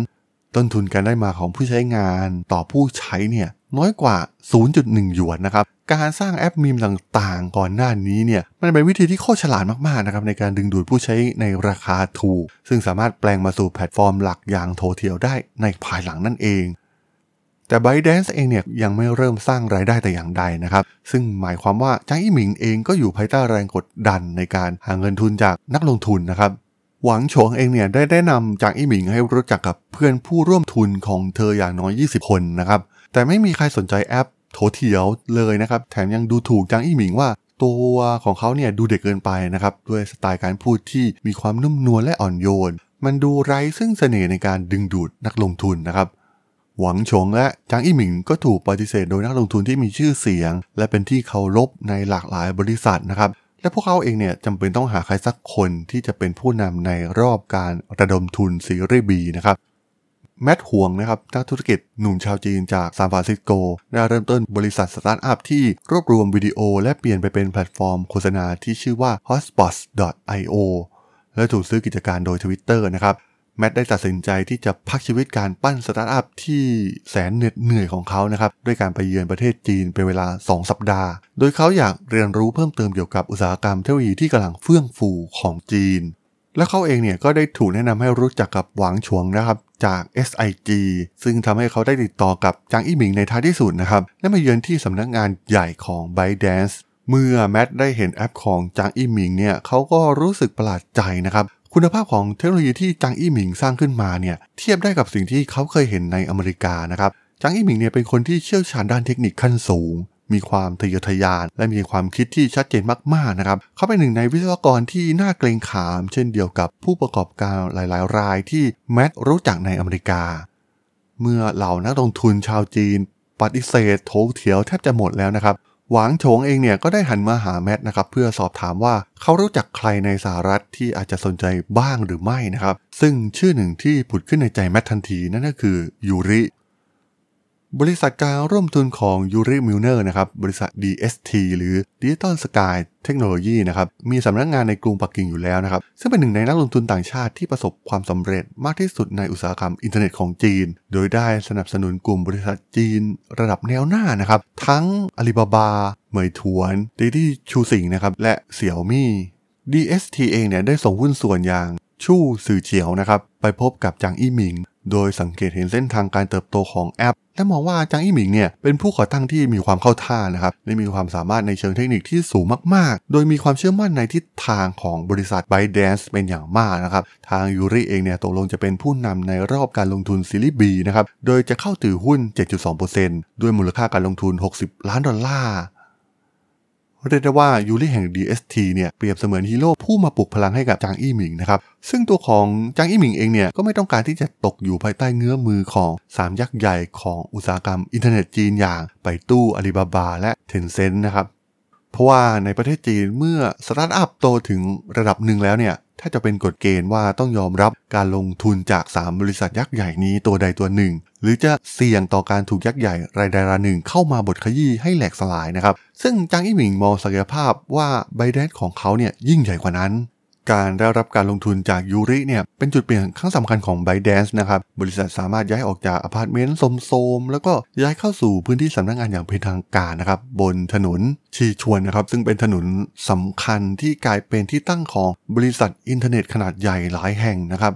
ต้นทุนการได้มาของผู้ใช้งานต่อผู้ใช้เนี่ยน้อยกว่า 0.1 หยวนนะครับ การสร้างแอปมีมต่างๆ ก่อนหน้านี้เนี่ยมันเป็นวิธีที่โคตรฉลาดมากๆนะครับในการดึงดูดผู้ใช้ในราคาถูก ซึ่งสามารถแปลงมาสู่แพลตฟอร์มหลักอย่างโถวเถียวได้ในภายหลังนั่นเอง แต่ ByteDance เองเนี่ยยังไม่เริ่มสร้างรายได้แต่อย่างใดนะครับ ซึ่งหมายความว่าจางอี้หมิงเองก็อยู่ภายใต้แรงกดดันในการหาเงินทุนจากนักลงทุนนะครับ หวังโฉงเองเนี่ยได้แนะนำจางอี้หมิงให้รู้จักกับเพื่อนผู้ร่วมทุนของเธออย่างน้อย 20 คนนะครับ แต่ไม่มีใครสนใจแอปโถเถียวเลยนะครับ แถมยังดูถูกจางอี้หมิงว่าตัวของเขาเนี่ยดูเด็กเกินไปนะครับด้วยสไตล์การพูดที่มีความนุ่มนวลและอ่อนโยน มันดูไร้ซึ่งเสน่ห์ในการดึงดูดนักลงทุนนะครับ หวังฉงและจางอี้หมิงก็ถูกปฏิเสธโดยนักลงทุนที่มีชื่อเสียง และเป็นที่เคารพในหลากหลายบริษัทนะครับและพวกเขาเองเนี่ยจำเป็นต้องหาใครสักคนที่จะเป็นผู้นำในรอบการระดมทุนซีรีส์บีนะครับแมทหวงนะครับนักธุรกิจหนุ่มชาวจีนจากซานฟรานซิสโกได้เริ่มต้นบริษัทสตาร์ทอัพที่รวบรวมวิดีโอ และเปลี่ยนไปเป็นแพลตฟอร์มโฆษณาที่ชื่อว่า hotspots.io และถูกซื้อกิจการโดย Twitter นะครับ แมทได้ตัดสินใจที่จะพักชีวิตการปั้นสตาร์ทอัพที่แสนเหน็ดเหนื่อยของเขานะครับด้วยการไปเยือนประเทศจีนเป็นเวลา 2 สัปดาห์ โดยเขาอยากเรียนรู้เพิ่มเติมเกี่ยวกับอุตสาหกรรมเทคโนโลยีที่กำลังเฟื่องฟูของจีน และเขาเองเนี่ยก็ได้ถูกแนะนำให้รู้จักกับหวางฉวงนะครับจาก SIG ซึ่งทำให้เขาได้ติดต่อกับจางอี้หมิงในท้ายที่สุดนะครับและมาเยือนที่สำนักงานใหญ่ของ ByteDance เมื่อแมทได้เห็นแอปของจางอี้หมิงเนี่ยเขาก็รู้สึกประหลาดใจนะครับ คุณภาพของเทคโนโลยีที่จางอี้หมิงสร้างขึ้นมาเนี่ยเทียบได้กับสิ่งที่เขาเคยเห็นในอเมริกานะครับจางอี้หมิงเนี่ยเป็นคนที่เชี่ยวชาญด้านเทคนิคขั้นสูง มีความทะเยอทะยาน และมีความคิดที่ชัดเจนมากๆนะครับเขาเป็นหนึ่งในวิศวกรที่น่าเกรงขาม เช่นเดียวกับผู้ประกอบการหลายๆ รายที่แมทรู้จักในอเมริกา เมื่อเหล่านักลงทุนชาวจีน ปฏิเสธโถวเถียวแทบจะหมดแล้วนะครับ หวางโฉงเองเนี่ยก็ได้หันมาหาแมทนะครับเพื่อสอบถามว่าเขารู้จักใครในสหรัฐที่อาจจะสนใจบ้างหรือไม่นะครับ ซึ่งชื่อหนึ่งที่ผุดขึ้นในใจแมททันทีนั่นก็คือยูริ บริษัทการร่วมทุนของยูริมิลเนอร์นะครับบริษัท DST หรือ Digital Sky Technology นะครับมีสำนักงานในกรุงปักกิ่งอยู่แล้วนะครับซึ่งเป็นหนึ่งในนักลงทุนต่างชาติที่ประสบความสำเร็จมากที่สุดในอุตสาหกรรมอินเทอร์เน็ตของจีน โดยได้สนับสนุนกลุ่มบริษัทจีนระดับแนวหน้านะครับทั้งอาลีบาบาเหมยถวนตีตีชูสิงนะครับและเสี่ยวมี่ DST เองเนี่ยได้ส่งหุ้นส่วนอย่างชู่สื่อเฉียวนะครับไปพบกับจางอี้หมิง โดยสังเกตเห็นเส้นทางการเติบโตของแอป และมองว่าจางอี้หมิงเนี่ยเป็นผู้ก่อตั้งที่มีความเข้าท่านะครับและมีความสามารถในเชิงเทคนิคที่สูงมากๆ โดยมีความเชื่อมั่นในทิศทางของบริษัท ByteDance เป็นอย่างมากนะครับทางยูริเองเนี่ยตกลงจะเป็นผู้นำในรอบการลงทุนซีรีส์ B นะครับโดยจะเข้าถือหุ้น 7.2%ด้วยมูลค่าการลงทุน 60 ล้านดอลลาร์ เรียกได้ว่ายูริแห่ง DST เนี่ยเปรียบเสมือนฮีโร่ผู้มาปลุกพลังให้กับจางอี้หมิงนะครับ ซึ่งตัวของจางอี้หมิงเองเนี่ยก็ไม่ต้องการที่จะตกอยู่ภายใต้เงื้อมมือของ 3 ยักษ์ใหญ่ของอุตสาหกรรมอินเทอร์เน็ตจีนอย่างไป่ตู้อาลีบาบา และเทนเซ็นต์นะครับ เพราะว่าในประเทศจีนเมื่อสตาร์ทอัพโตถึงระดับหนึ่งแล้วเนี่ย แทบจะเป็นกฎเกณฑ์ว่าต้องยอมรับการลงทุนจาก 3 บริษัทยักษ์ใหญ่นี้ตัวใดตัวหนึ่ง หรือจะเสี่ยงต่อการถูกยักษ์ใหญ่รายใดรายหนึ่งเข้ามาบดขยี้ให้แหลกสลายนะครับ ซึ่งจางอี้หมิงมองศักยภาพว่า ByteDance ของเขาเนี่ยยิ่งใหญ่กว่านั้น การได้รับการลงทุนจากยูริเนี่ยเป็นจุดเปลี่ยนครั้งสำคัญของ b y d a n c e นะครับ บริษัทสามารถย้ายออกจากอพาร์ตเมนต์โสมๆ แล้วก็ย้ายเข้าสู่พื้นที่สำนักงานอย่างเป็นทางการนะครับ บนถนนชีชวนนะครับ ซึ่งเป็นถนนสำคัญที่กลายเป็นที่ตั้งของบริษัทอินเทอร์เน็ตขนาดใหญ่หลายแห่งนะครับ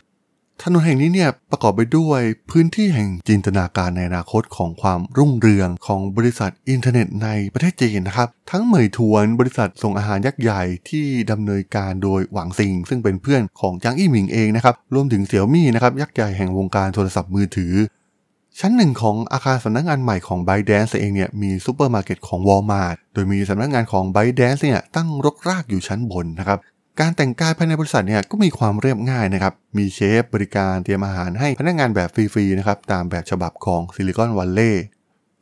ถนนแห่งนี้เนี่ยประกอบไปด้วยพื้นที่แห่งจินตนาการในอนาคตของความรุ่งเรืองของบริษัทอินเทอร์เน็ตในประเทศจีนนะครับ ทั้งเหมยถวนบริษัทส่งอาหารยักษ์ใหญ่ที่ดำเนินการโดยหวังซิง ซึ่งเป็นเพื่อนของจางอี้หมิงเองนะครับ รวมถึงเสี่ยวมี่นะครับยักษ์ใหญ่แห่งวงการโทรศัพท์มือถือ ชั้นหนึ่งของอาคารสำนักงานใหม่ของ ByteDance เองเนี่ยมีซูเปอร์มาร์เก็ตของ Walmart โดยมีสำนักงานของ ByteDance เนี่ยตั้งรกรากอยู่ชั้นบนนะครับ การแต่งกายภายในบริษัทเนี่ยก็มีความเรียบง่ายนะครับ มีเชฟบริการเตรียมอาหารให้พนักงานแบบฟรีๆนะครับตามแบบฉบับของซิลิคอนวัลเลย์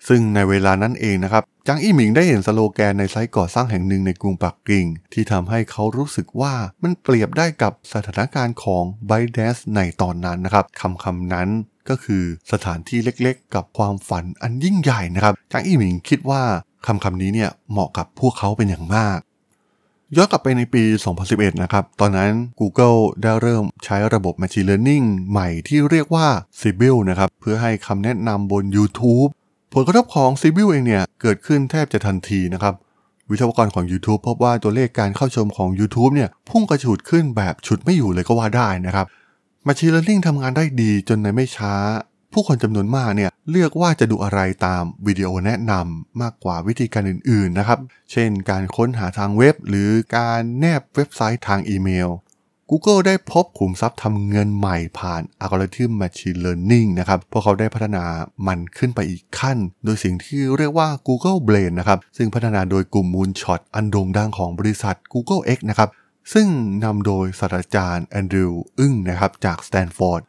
ซึ่งในเวลานั้นเองนะครับจางอี้หมิงได้เห็นสโลแกนในไซต์ก่อสร้างแห่งหนึ่งในกรุงปักกิ่ง ที่ทำให้เขารู้สึกว่ามันเปรียบได้กับสถานการณ์ของ ByteDance ในตอนนั้นนะครับคำคำนั้นก็คือสถานที่เล็กๆ กับความฝันอันยิ่งใหญ่นะครับจางอี้หมิงคิดว่าคำคำนี้เนี่ยเหมาะกับพวกเขาเป็นอย่างมาก ย้อนกลับไปในปี 2011 นะครับ ตอนนั้น Google ได้เริ่มใช้ระบบ Machine Learning ใหม่ที่เรียกว่า Sibyl นะครับ เพื่อให้คำแนะนำบน YouTube ผลกระทบของ Sibyl เองเนี่ย เกิดขึ้นแทบจะทันทีนะครับ วิศวกรของ YouTube พบว่าตัวเลขการเข้าชมของ YouTube เนี่ย พุ่งกระฉูดขึ้นแบบฉุดไม่อยู่เลยก็ว่าได้นะครับ Machine Learning ทำงานได้ดีจนในไม่ช้า ผู้คนจำนวนมากเนี่ยเลือกว่าจะดูอะไรตามวิดีโอแนะนำมากกว่าวิธีการอื่นๆนะครับ เช่นการค้นหาทางเว็บ หรือการแนบเว็บไซต์ทางอีเมล Google ได้พบขุมทรัพย์ทำเงินใหม่ผ่านอัลกอริทึม Machine Learning นะครับ เพราะเขาได้พัฒนามันขึ้นไปอีกขั้น โดยสิ่งที่เรียกว่า Google Brain นะครับ ซึ่งพัฒนาโดยกลุ่ม Moonshot อันโด่งดังของบริษัท Google X นะครับ ซึ่งนำโดยศาสตราจารย์แอนดรูว์อึ้งนะครับจากสแตนฟอร์ด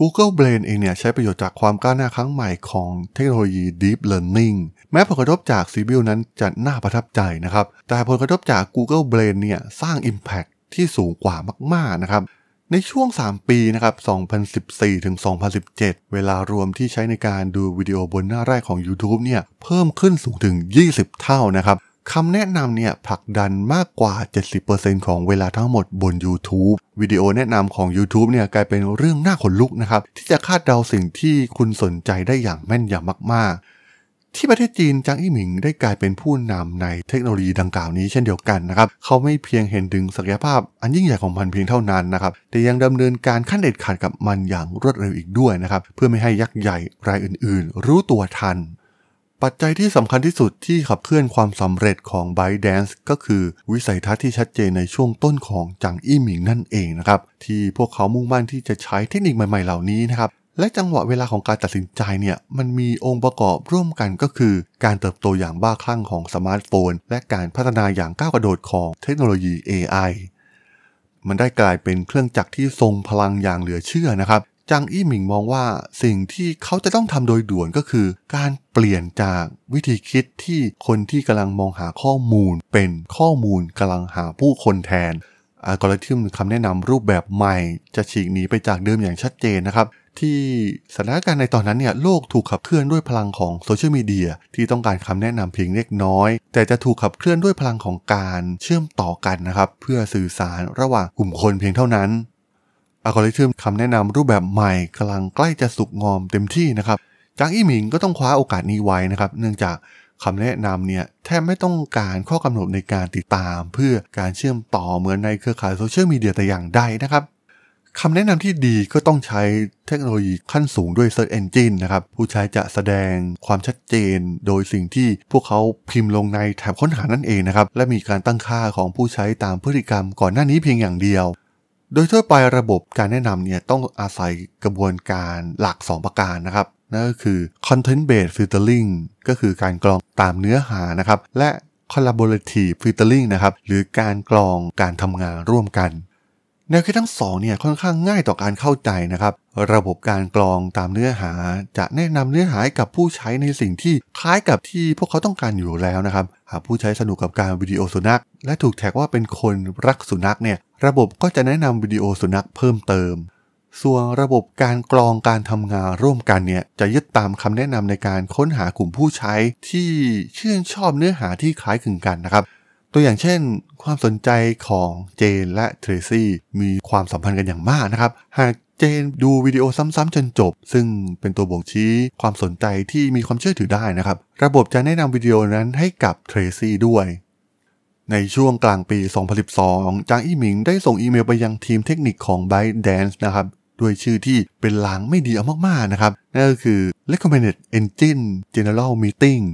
Google Brain เองเนี่ยใช้ประโยชน์จากความก้าวหน้าครั้งใหม่ของเทคโนโลยี Deep Learning แม้ผลกระทบจาก Sibyl นั้นจะน่าประทับใจนะครับ แต่ผลกระทบจาก Google Brain เนี่ยสร้าง Impact ที่สูงกว่ามาก ๆ นะครับ ในช่วง 3 ปีนะครับ 2014 ถึง 2017 เวลารวมที่ใช้ในการดูวิดีโอบนหน้าแรกของ YouTube เนี่ยเพิ่มขึ้นสูงถึง 20 เท่านะครับ คำแนะนำเนี่ยผลักดันมากกว่า 70%ของเวลาทั้งหมดบน YouTube วิดีโอแนะนำของ YouTube เนี่ยกลายเป็นเรื่องน่าขนลุกนะครับ ที่จะคาดเดาสิ่งที่คุณสนใจได้อย่างแม่นยำมาก ๆ ที่ประเทศจีนจางอี้หมิงได้กลายเป็นผู้นำในเทคโนโลยีดังกล่าวนี้เช่นเดียวกันนะครับ เขาไม่เพียงเห็นถึงศักยภาพอันยิ่งใหญ่ของมันเพียงเท่านั้นนะครับ แต่ยังดำเนินการขั้นเด็ดขาดกับมันอย่างรวดเร็วอีกด้วยนะครับ เพื่อไม่ให้ยักษ์ใหญ่รายอื่น ๆ รู้ตัวทัน ปัจจัยที่สำคัญที่สุดที่ขับเคลื่อนความสำเร็จของ ByteDance ก็คือวิสัยทัศน์ที่ชัดเจนในช่วงต้นของจางอี้หมิงนั่นเองนะครับ ที่พวกเขามุ่งมั่นที่จะใช้เทคนิคใหม่ๆเหล่านี้นะครับและจังหวะเวลาของการตัดสินใจเนี่ยมันมีองค์ประกอบร่วมกันก็คือ การเติบโตอย่างบ้าคลั่งของสมาร์ทโฟน และการพัฒนาอย่างก้าวกระโดดของเทคโนโลยี AI มันได้กลายเป็นเครื่องจักรที่ทรงพลังอย่างเหลือเชื่อนะครับ จางอี้หมิงมองว่าสิ่งที่เขาจะต้องทำโดยด่วนก็คือ การเปลี่ยนจากวิธีคิดที่คนที่กำลังมองหาข้อมูล เป็นข้อมูลกำลังหาผู้คนแทนอัลกอริทึมคำแนะนำรูปแบบใหม่ จะฉีกหนีไปจากเดิมอย่างชัดเจนนะครับ ที่สถานการณ์ในตอนนั้นเนี่ยโลกถูกขับเคลื่อนด้วยพลังของโซเชียลมีเดียที่ต้องการคำแนะนำเพียงเล็กน้อย แต่จะถูกขับเคลื่อนด้วยพลังของการเชื่อมต่อกันนะครับ เพื่อสื่อสารระหว่างกลุ่มคนเพียงเท่านั้น อัลกอริทึมคำแนะนำรูปแบบใหม่กำลังใกล้จะสุกงอมเต็มที่นะครับจางอี้หมิงก็ต้องคว้าโอกาสนี้ไว้นะครับ เนื่องจากคำแนะนำเนี่ยแทบไม่ต้องการข้อกำหนดในการติดตาม เพื่อการเชื่อมต่อเหมือนในเครือข่ายโซเชียลมีเดียแต่อย่างใดนะครับคำแนะนำที่ดีก็ต้องใช้เทคโนโลยีขั้นสูงด้วย Search Engine นะครับ ผู้ใช้จะแสดงความชัดเจน โดยสิ่งที่พวกเขาพิมพ์ลงในแถบค้นหานั่นเองนะครับ และมีการตั้งค่าของผู้ใช้ตามพฤติกรรมก่อนหน้านี้เพียงอย่างเดียว โดยทั่วไประบบการแนะนำเนี่ยต้องอาศัยกระบวนการหลัก 2 ประการนะครับนั่นก็คือ content based filtering ก็คือการกรองตามเนื้อหานะครับ และ collaborative filtering นะครับ หรือการกรองการทำงานร่วมกัน แนวคิดทั้งสองเนี่ยค่อนข้างง่ายต่อการเข้าใจนะครับ ระบบการกรองตามเนื้อหา จะแนะนำเนื้อหาให้กับผู้ใช้ในสิ่งที่คล้ายกับที่พวกเขาต้องการอยู่แล้วนะครับ หากผู้ใช้สนุกกับการวิดีโอสุนัข และถูกแท็กว่าเป็นคนรักสุนัขเนี่ยระบบก็จะแนะนำวิดีโอสุนัขเพิ่มเติม ส่วนระบบการกรองการทำงานร่วมกันเนี่ยจะยึดตามคำแนะนำในการค้นหากลุ่มผู้ใช้ที่ชื่นชอบเนื้อหาที่คล้ายคลึงกันนะครับ ตัวอย่างเช่น ความสนใจของเจนและเทรซี่มีความสัมพันธ์กันอย่างมากนะครับ หากเจนดูวิดีโอซ้ำๆจนจบ ซึ่งเป็นตัวบ่งชี้ความสนใจที่มีความเชื่อถือได้นะครับ ระบบจะแนะนำวิดีโอนั้นให้กับเทรซี่ด้วย ในช่วงกลางปี 2012 จางอี้หมิงได้ส่งอีเมลไปยังทีมเทคนิคของ ByteDance นะครับด้วยชื่อที่เป็นหลางไม่ดีเอามากๆนะครับ นั่นก็คือ Recommended Engine General Meeting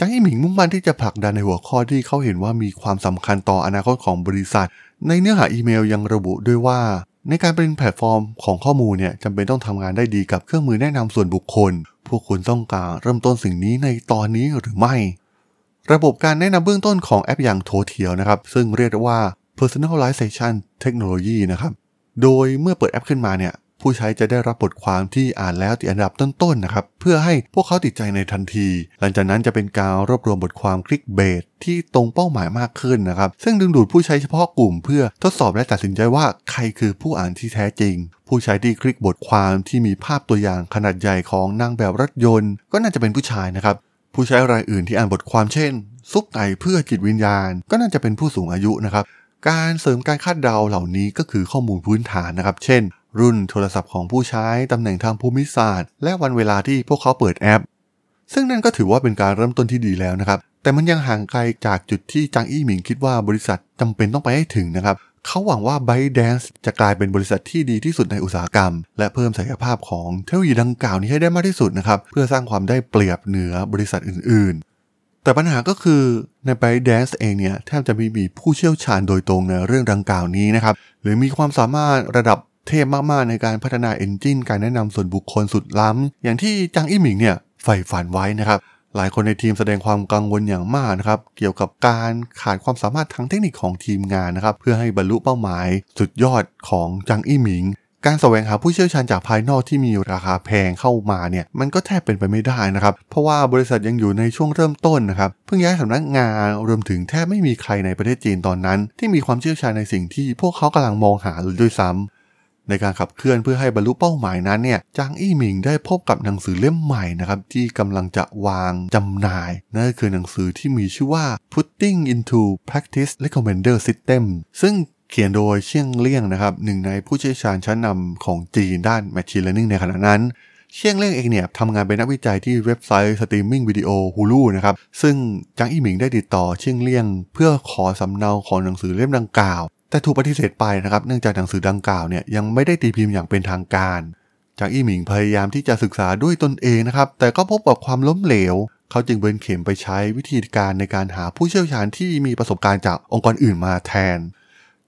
จางอี้หมิงมุ่งมั่นที่จะผลักดันในหัวข้อที่เขาเห็นว่ามีความสำคัญต่ออนาคตของบริษัท ในเนื้อหาอีเมลยังระบุด้วยว่า ในการเป็นแพลตฟอร์มของข้อมูลเนี่ยจำเป็นต้องทำงานได้ดีกับเครื่องมือแนะนำส่วนบุคคล พวกคุณต้องการเริ่มต้นสิ่งนี้ในตอนนี้หรือไม่ ระบบการแนะนำเบื้องต้นของแอปอย่างโทเทียวนะครับ ซึ่งเรียกว่า personalization technology นะครับ โดยเมื่อเปิดแอปขึ้นมาเนี่ย ผู้ใช้จะได้รับบทความที่อ่านแล้วติดอันดับต้นๆนะครับ เพื่อให้พวกเขาติดใจในทันที หลังจากนั้นจะเป็นการรวบรวมบทความคลิกเบสที่ตรงเป้าหมายมากขึ้นนะครับ ซึ่งดึงดูดผู้ใช้เฉพาะกลุ่มเพื่อทดสอบและตัดสินใจว่าใครคือผู้อ่านที่แท้จริง ผู้ใช้ที่คลิกบทความที่มีภาพตัวอย่างขนาดใหญ่ของนางแบบรถยนต์ ก็น่าจะเป็นผู้ชายนะครับ ผู้ใช้รายอื่นที่อ่านบทความเช่น ซุปไก่เพื่อจิตวิญญาณ ก็น่าจะเป็นผู้สูงอายุนะครับการเสริมการคาดเดาเหล่านี้ก็คือข้อมูลพื้นฐานนะครับ เช่น รุ่นโทรศัพท์ของผู้ใช้ตำแหน่งทางภูมิศาสตร์ และวันเวลาที่พวกเขาเปิดแอป ซึ่งนั่นก็ถือว่าเป็นการเริ่มต้นที่ดีแล้วนะครับ แต่มันยังห่างไกลจากจุดที่จางอี้หมิงคิดว่าบริษัทจำเป็นต้องไปให้ถึงนะครับเขาหวังว่า ByteDance จะกลายเป็นบริษัทที่ดีที่สุดในอุตสาหกรรม และเพิ่มศักยภาพของเทคโนโลยีดังกล่าวนี้ให้ได้มากที่สุดนะครับเพื่อสร้างความได้เปรียบเหนือบริษัทอื่น ๆ แต่ปัญหาก็คือใน ByteDance เองเนี่ยแทบจะไม่มีผู้เชี่ยวชาญโดยตรงในเรื่องดังกล่าวนี้นะครับหรือมีความสามารถระดับ เทพมากๆในการพัฒนาเอนจินการแนะนำส่วนบุคคลสุดล้ำอย่างที่จางอี้หมิงเนี่ยใฝ่ฝันไว้นะครับหลายคนในทีมแสดงความกังวลอย่างมากนะครับ เกี่ยวกับการขาดความสามารถทางเทคนิคของทีมงานนะครับ เพื่อให้บรรลุเป้าหมาย สุดยอดของจางอี้หมิง การแสวงหาผู้เชี่ยวชาญจากภายนอกที่มีราคาแพงเข้ามาเนี่ยมันก็แทบเป็นไปไม่ได้นะครับ เพราะว่าบริษัทยังอยู่ในช่วงเริ่มต้นนะครับเพิ่งย้ายสำนักงานรวมถึงแทบไม่มีใครในประเทศจีนตอนนั้น ที่มีความเชี่ยวชาญในสิ่งที่พวกเขากำลังมองหาเลยด้วยซ้ำ ในการขับเคลื่อนเพื่อให้บรรลุเป้าหมายนั้นเนี่ยจางอี้หมิงได้พบกับหนังสือเล่มใหม่นะครับที่กำลังจะวางจำหน่ายนั่นคือหนังสือที่มีชื่อว่า Putting into Practice Recommender System ซึ่งเขียนโดยเชี่ยงเลี่ยงนะครับหนึ่งในผู้เชี่ยวชาญชั้นนำของจีนด้าน Machine Learning ในขณะนั้น เชี่ยงเลี่ยงเองเนี่ยทำงานเป็นนักวิจัยที่เว็บไซต์สตรีมมิ่งวิดีโอ Hulu นะครับซึ่งจางอี้หมิงได้ติดต่อเชี่ยงเลี่ยง เพื่อขอสำเนาของหนังสือเล่มดังกล่าว แต่ถูกปฏิเสธไปนะครับ เนื่องจากหนังสือดังกล่าวเนี่ยยังไม่ได้ตีพิมพ์อย่างเป็นทางการ จางอี้หมิงพยายามที่จะศึกษาด้วยตนเองนะครับ แต่ก็พบกับความล้มเหลว เขาจึงเบินเข็มไปใช้วิธีการในการหาผู้เชี่ยวชาญที่มีประสบการณ์จากองค์กรอื่นมาแทน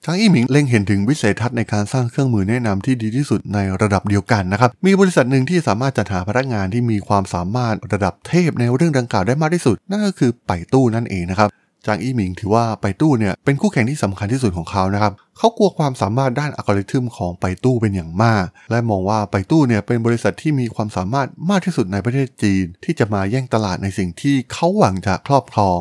จางอี้หมิงเล็งเห็นถึงวิสัยทัศน์ในการสร้างเครื่องมือแนะนำที่ดีที่สุดในระดับเดียวกันนะครับ มีบริษัทหนึ่งที่สามารถจัดหาพนักงานที่มีความสามารถระดับเทพในเรื่องดังกล่าวได้มากที่สุด นั่นก็คือไปตู้นั่นเองนะครับ จางอี้หมิงถือว่าไปตู้เนี่ยเป็นคู่แข่งที่สำคัญที่สุดของเขานะครับเขากลัวความสามารถด้านอัลกอริทึมของไปตู้เป็นอย่างมาก และมองว่าไปตู้เนี่ยเป็นบริษัทที่มีความสามารถมากที่สุดในประเทศจีน ที่จะมาแย่งตลาดในสิ่งที่เขาหวังจะครอบครอง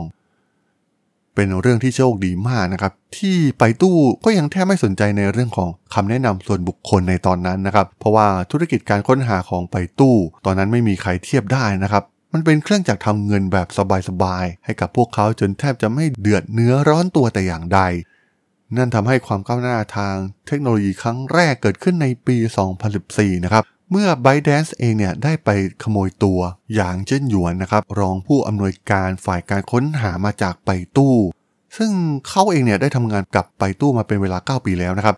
เป็นเรื่องที่โชคดีมากนะครับที่ไปตู้ก็ยังแทบไม่สนใจในเรื่องของคำแนะนำส่วนบุคคลในตอนนั้นนะครับเพราะว่าธุรกิจการค้นหาของไปตู้ ตอนนั้นไม่มีใครเทียบได้นะครับ มันเป็นเครื่องจักรทำเงินแบบสบายๆให้กับพวกเขาจนแทบจะไม่เดือดเนื้อร้อนตัวแต่อย่างใด นั่นทำให้ความก้าวหน้าทางเทคโนโลยีครั้งแรกเกิดขึ้นในปี 2014 นะครับเมื่อ ByteDance เองเนี่ยได้ไปขโมยตัว อย่างเช่นหยวนนะครับ รองผู้อำนวยการฝ่ายการค้นหามาจากไปตู้ ซึ่งเขาเองเนี่ยได้ทำงานกับไปตู้มาเป็นเวลา 9 ปีแล้วนะครับ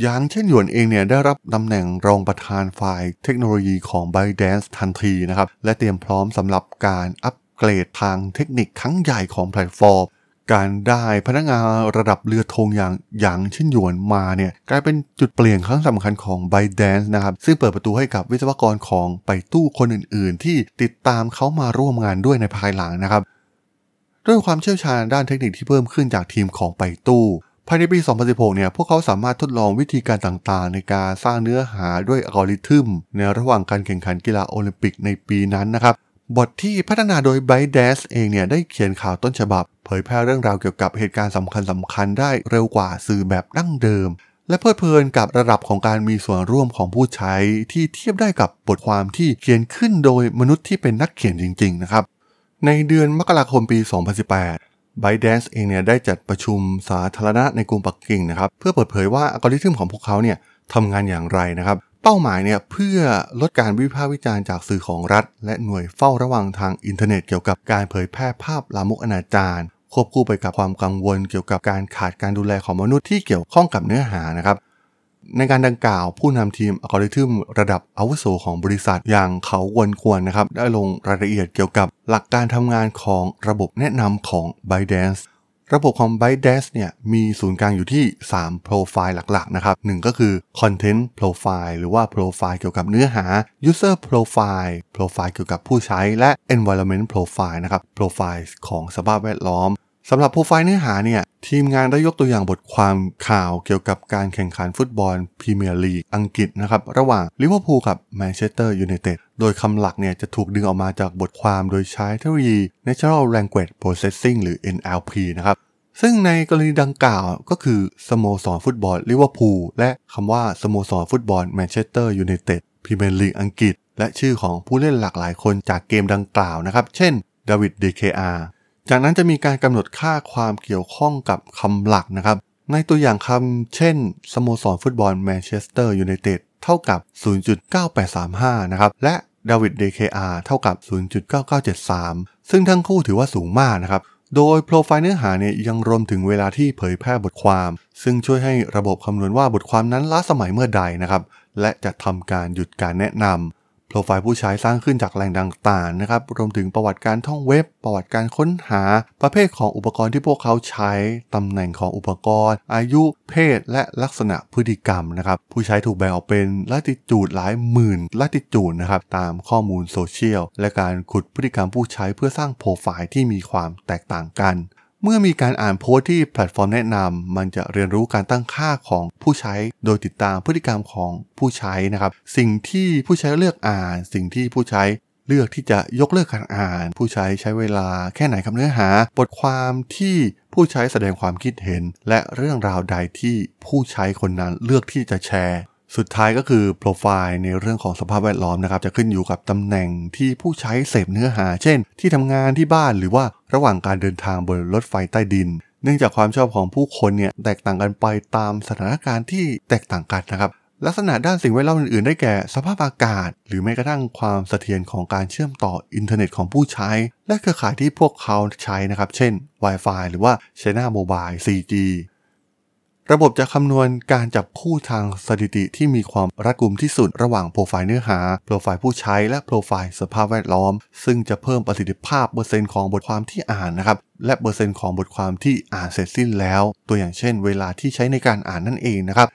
อย่างเช่นหยวนเองเนี่ยได้รับตำแหน่งรองประธานฝ่ายเทคโนโลยีของ b y d a n c e ทันทีนะครับ และเตรียมพร้อมสำหรับการอัปเกรดทางเทคนิคครั้งใหญ่ของแพลตฟอร์ม การได้พนักงานระดับเรือธงอย่างอย่างเช่นหยวนมาเนี่ยกลายเป็นจุดเปลี่ยนครั้งสำคัญของ b y d a n c e นะครับ ซึ่งเปิดประตูให้กับวิศวกรของไปตู้คนอื่นๆ ที่ติดตามเขามาร่วมงานด้วยในภายหลังนะครับด้วยความเชี่ยวชาญด้านเทคนิคที่เพิ่มขึ้นจากทีมของไปตู้ ภายในปี 2016 เนี่ย พวกเขาสามารถทดลองวิธีการต่างๆ ในการสร้างเนื้อหาด้วยอัลกอริทึม ในระหว่างการแข่งขันกีฬาโอลิมปิกในปีนั้นนะครับ บทที่พัฒนาโดย ByteDance เองเนี่ย ได้เขียนข่าวต้นฉบับ เผยแพร่เรื่องราวเกี่ยวกับเหตุการณ์สำคัญสำคัญได้เร็วกว่าสื่อแบบดั้งเดิม และเพลิดเพลินกับระดับของการมีส่วนร่วมของผู้ใช้ที่เทียบได้กับบทความที่เขียนขึ้นโดยมนุษย์ที่เป็นนักเขียนจริง ๆ นะครับ ในเดือนมกราคมปี 2018 b y d a n c e เองเนี่ยได้จัดประชุมสาธารณะในกรุงปักกิ่งนะครับเพื่อเปิดเผยว่าอัลกอริทึมของพวกเขาเนี่ยทำงานอย่างไรนะครับ เป้าหมายเนี่ยเพื่อลดการวิพากษ์วิจารณ์จากสื่อของรัฐ และหน่วยเฝ้าระวังทางอินเทอร์เน็ตเกี่ยวกับการเผยแพร่ภาพลามกอนาจารควบคู่ไปกับความกังวลเกี่ยวกับการขาดการดูแลของมนุษย์ที่เกี่ยวข้องกับเนื้อหานะครับ ในการดังกล่าวผู้นำทีมอัลกอริทึมระดับอาวุโสของบริษัทอย่างเขาวนควรนะครับ ได้ลงรายละเอียดเกี่ยวกับหลักการทำงานของระบบแนะนำของ b y d a n c e ระบบของ b y d a n c e เนี่ยมีศูนย์กลางอยู่ที่ 3 โปรไฟล์หลักๆนะครับหนึ่งก็คือ Content Profile หรือว่าโปรไฟล์เกี่ยวกับเนื้อหา User Profile โปรไฟล์เกี่ยวกับผู้ใช้และ Environment Profile นะครับโปรไฟล์ของสภาพแวดล้อม สำหรับโปรไฟล์เนื้อหาเนี่ยทีมงานได้ยกตัวอย่างบทความข่าวเกี่ยวกับการแข่งขันฟุตบอลพรีเมียร์ลีกอังกฤษนะครับระหว่างลิเวอร์พูลกับแมนเชสเตอร์ยูไนเต็ดโดยคำหลักเนี่ยจะถูกดึงออกมาจากบทความโดยใช้เทคโนโลยี Natural Language Processing หรือ NLP นะครับซึ่งในกรณีดังกล่าวก็คือสโมสรฟุตบอลลิเวอร์พูลและคำว่าสโมสรฟุตบอลแมนเชสเตอร์ยูไนเต็ดพรีเมียร์ลีกอังกฤษ และชื่อของผู้เล่นหลากหลายคนจากเกมดังกล่าวนะครับเช่นดาวิดเดเคอา จากนั้นจะมีการกำหนดค่าความเกี่ยวข้องกับคำหลักนะครับ ในตัวอย่างคำเช่น สโมสรฟุตบอลแมนเชสเตอร์ยูไนเต็ดเท่ากับ 0.9835 นะครับ และดาวิดเดเคอาเท่ากับ 0.9973 ซึ่งทั้งคู่ถือว่าสูงมากนะครับ โดยโปรไฟล์เนื้อหาเนี่ยยังรวมถึงเวลาที่เผยแพร่บทความ ซึ่งช่วยให้ระบบคำนวณว่าบทความนั้นล้าสมัยเมื่อใดนะครับ และจะทำการหยุดการแนะนำ โปรไฟล์ผู้ใช้สร้างขึ้นจากแหล่งต่างๆนะครับรวมถึงประวัติการท่องเว็บ ประวัติการค้นหา ประเภทของอุปกรณ์ที่พวกเขาใช้ ตำแหน่งของอุปกรณ์ อายุ เพศ และลักษณะพฤติกรรมนะครับผู้ใช้ถูกแบ่งออกเป็นละติจูดหลายหมื่นละติจูดนะครับตามข้อมูลโซเชียลและการขุดพฤติกรรมผู้ใช้เพื่อสร้างโปรไฟล์ที่มีความแตกต่างกัน เมื่อมีการอ่านโพสต์ที่แพลตฟอร์มแนะนำมันจะเรียนรู้การตั้งค่าของผู้ใช้ โดยติดตามพฤติกรรมของผู้ใช้นะครับ สิ่งที่ผู้ใช้เลือกอ่าน สิ่งที่ผู้ใช้เลือกที่จะยกเลิกการอ่าน ผู้ใช้ใช้เวลาแค่ไหนกับเนื้อหา บทความที่ผู้ใช้แสดงความคิดเห็น และเรื่องราวใดที่ผู้ใช้คนนั้นเลือกที่จะแชร์ สุดท้ายก็คือโปรไฟล์ในเรื่องของสภาพแวดล้อมนะครับจะขึ้นอยู่กับตำแหน่งที่ผู้ใช้เสพเนื้อหา เช่น ที่ทำงานที่บ้านหรือว่าระหว่างการเดินทางบนรถไฟใต้ดิน เนื่องจากความชอบของผู้คนเนี่ยแตกต่างกันไปตามสถานการณ์ที่แตกต่างกันนะครับลักษณะด้านสิ่งแวดล้อมอื่นๆ ได้แก่สภาพอากาศ หรือแม้กระทั่งความเสถียรของการเชื่อมต่ออินเทอร์เน็ตของผู้ใช้ และเครือข่ายที่พวกเขาใช้นะครับ เช่น Wi-Fi หรือว่า China Mobile 4G ระบบจะคำนวณการจับคู่ทางสถิติที่มีความรัดกุมที่สุดระหว่างโปรไฟล์เนื้อหา โปรไฟล์ผู้ใช้และโปรไฟล์สภาพแวดล้อม ซึ่งจะเพิ่มประสิทธิภาพเปอร์เซ็นต์ของบทความที่อ่านนะครับ และเปอร์เซ็นต์ของบทความที่อ่านเสร็จสิ้นแล้ว ตัวอย่างเช่น เวลาที่ใช้ในการอ่านนั่นเองนะครับ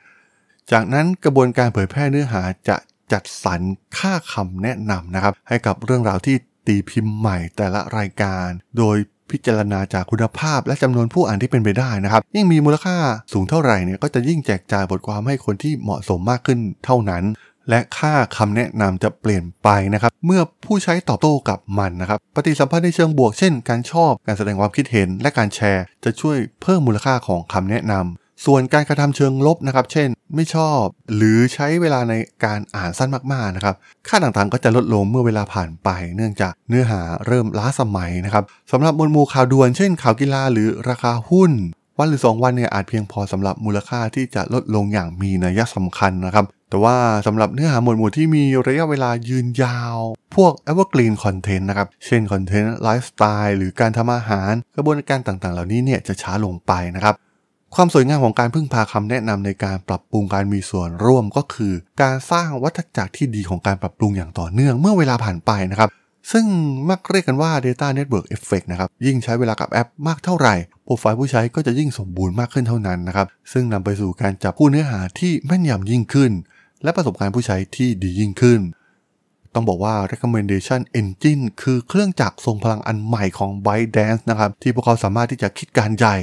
จากนั้นกระบวนการเผยแพร่เนื้อหาจะจัดสรรค่าคำแนะนำนะครับให้กับเรื่องราวที่ตีพิมพ์ใหม่แต่ละรายการ โดย พิจารณาจากคุณภาพและจำนวนผู้อ่านที่เป็นไปได้นะครับ ยิ่งมีมูลค่าสูงเท่าไหร่เนี่ยก็จะยิ่งแจกจ่ายบทความให้คนที่เหมาะสมมากขึ้นเท่านั้น และค่าคำแนะนำจะเปลี่ยนไปนะครับ เมื่อผู้ใช้ตอบโต้กับมันนะครับ ปฏิสัมพันธ์ในเชิงบวกเช่น การชอบการแสดงความคิดเห็นและการแชร์ จะช่วยเพิ่มมูลค่าของคำแนะนำ ส่วนการกระทำเชิงลบนะครับ เช่น ไม่ชอบ หรือใช้เวลาในการอ่านสั้นมากๆนะครับ ค่าต่างๆก็จะลดลงเมื่อเวลาผ่านไป เนื่องจากเนื้อหาเริ่มล้าสมัยนะครับสำหรับมวลมูข่าวด่วน เช่น ข่าวกีฬาหรือราคาหุ้น วันหรือ 2 วันเนี่ยอาจเพียงพอสำหรับมูลค่าที่จะลดลงอย่างมีนัยสำคัญนะครับ แต่ว่าสำหรับเนื้อหาหมวดหมู่ที่มีระยะเวลายืนยาว พวก evergreen content นะครับ เช่นคอนเทนต์ไลฟ์สไตล์หรือการทำอาหาร กระบวนการต่างๆ เหล่านี้เนี่ยจะช้าลงไปนะครับ ความสวยงามของการพึ่งพาคำแนะนำในการปรับปรุงการมีส่วนร่วมก็คือ การสร้างวัฏจักรที่ดีของการปรับปรุงอย่างต่อเนื่องเมื่อเวลาผ่านไปนะครับ ซึ่งมักเรียกกันว่า Data Network Effect นะครับ ยิ่งใช้เวลากับแอปมากเท่าไหร่ โปรไฟล์ผู้ใช้ก็จะยิ่งสมบูรณ์มากขึ้นเท่านั้นนะครับ ซึ่งนำไปสู่การจับคู่เนื้อหาที่แม่นยำยิ่งขึ้น และประสบการณ์ผู้ใช้ที่ดียิ่งขึ้นต้องบอกว่า recommendation engine คือเครื่องจักรทรงพลังอันใหม่ของ ByteDance นะครับ ที่พวกเขาสามารถที่จะคิดการใหญ่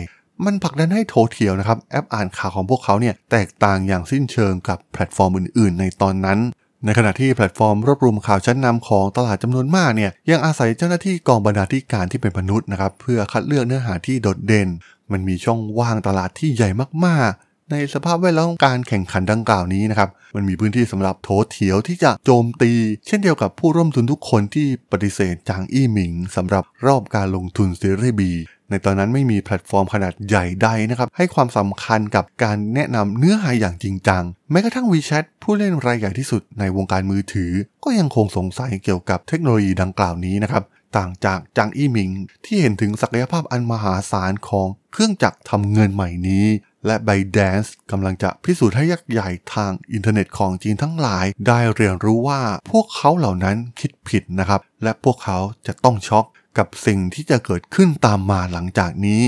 มันผลักดันให้โถเถียวนะครับแอปอ่านข่าวของพวกเขาเนี่ยแตกต่างอย่างสิ้นเชิงกับแพลตฟอร์มอื่น ๆ ในตอนนั้น ในขณะที่แพลตฟอร์มรวบรวมข่าวชั้นนำของตลาดจำนวนมากเนี่ยยังอาศัยเจ้าหน้าที่กองบรรณาธิการที่เป็นมนุษย์นะครับเพื่อคัดเลือกเนื้อหาที่โดดเด่น มันมีช่องว่างตลาดที่ใหญ่มากๆ ในสภาพแวดล้อมการแข่งขันดังกล่าวนี้นะครับมันมีพื้นที่สำหรับโถเถียวที่จะโจมตี เช่นเดียวกับผู้ร่วมทุนทุกคนที่ปฏิเสธจางอี้หมิงสำหรับรอบการลงทุนซีรีส์บี ในตอนนั้นไม่มีแพลตฟอร์มขนาดใหญ่ใดนะครับ ให้ความสำคัญกับการแนะนำเนื้อหาอย่างจริงจัง แม้กระทั่ง WeChat ผู้เล่นรายใหญ่ที่สุดในวงการมือถือ ก็ยังคงสงสัยเกี่ยวกับเทคโนโลยีดังกล่าวนี้นะครับ ต่างจากจางอี้หมิง ที่เห็นถึงศักยภาพอันมหาศาลของเครื่องจักรทำเงินใหม่นี้และ ByteDance กำลังจะพิสูจน์ให้ยักษ์ใหญ่ทางอินเทอร์เน็ตของจีนทั้งหลาย ได้เรียนรู้ว่าพวกเขาเหล่านั้นคิดผิดนะครับ และพวกเขาจะต้องช็อก กับสิ่งที่จะเกิดขึ้นตามมาหลังจากนี้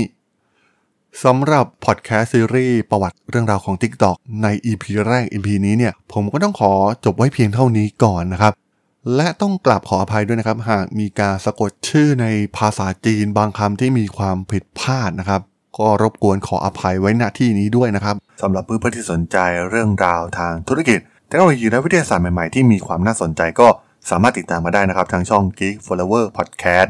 สำหรับพอดแคสต์ซีรีส์ประวัติเรื่องราวของ TikTok ใน EP แรก EP นี้เนี่ย ผมก็ต้องขอจบไว้เพียงเท่านี้ก่อนนะครับ และต้องกลับขออภัยด้วยนะครับ หากมีการสะกดชื่อในภาษาจีนบางคำที่มีความผิดพลาดนะครับ ก็รบกวนขออภัยไว้ณที่นี้ด้วยนะครับสำหรับเพื่อนๆที่สนใจเรื่องราวทางธุรกิจเทคโนโลยีและวิทยาศาสตร์ใหม่ๆที่มีความน่าสนใจก็สามารถติดตามมาได้นะครับทางช่อง Geek Forever Podcast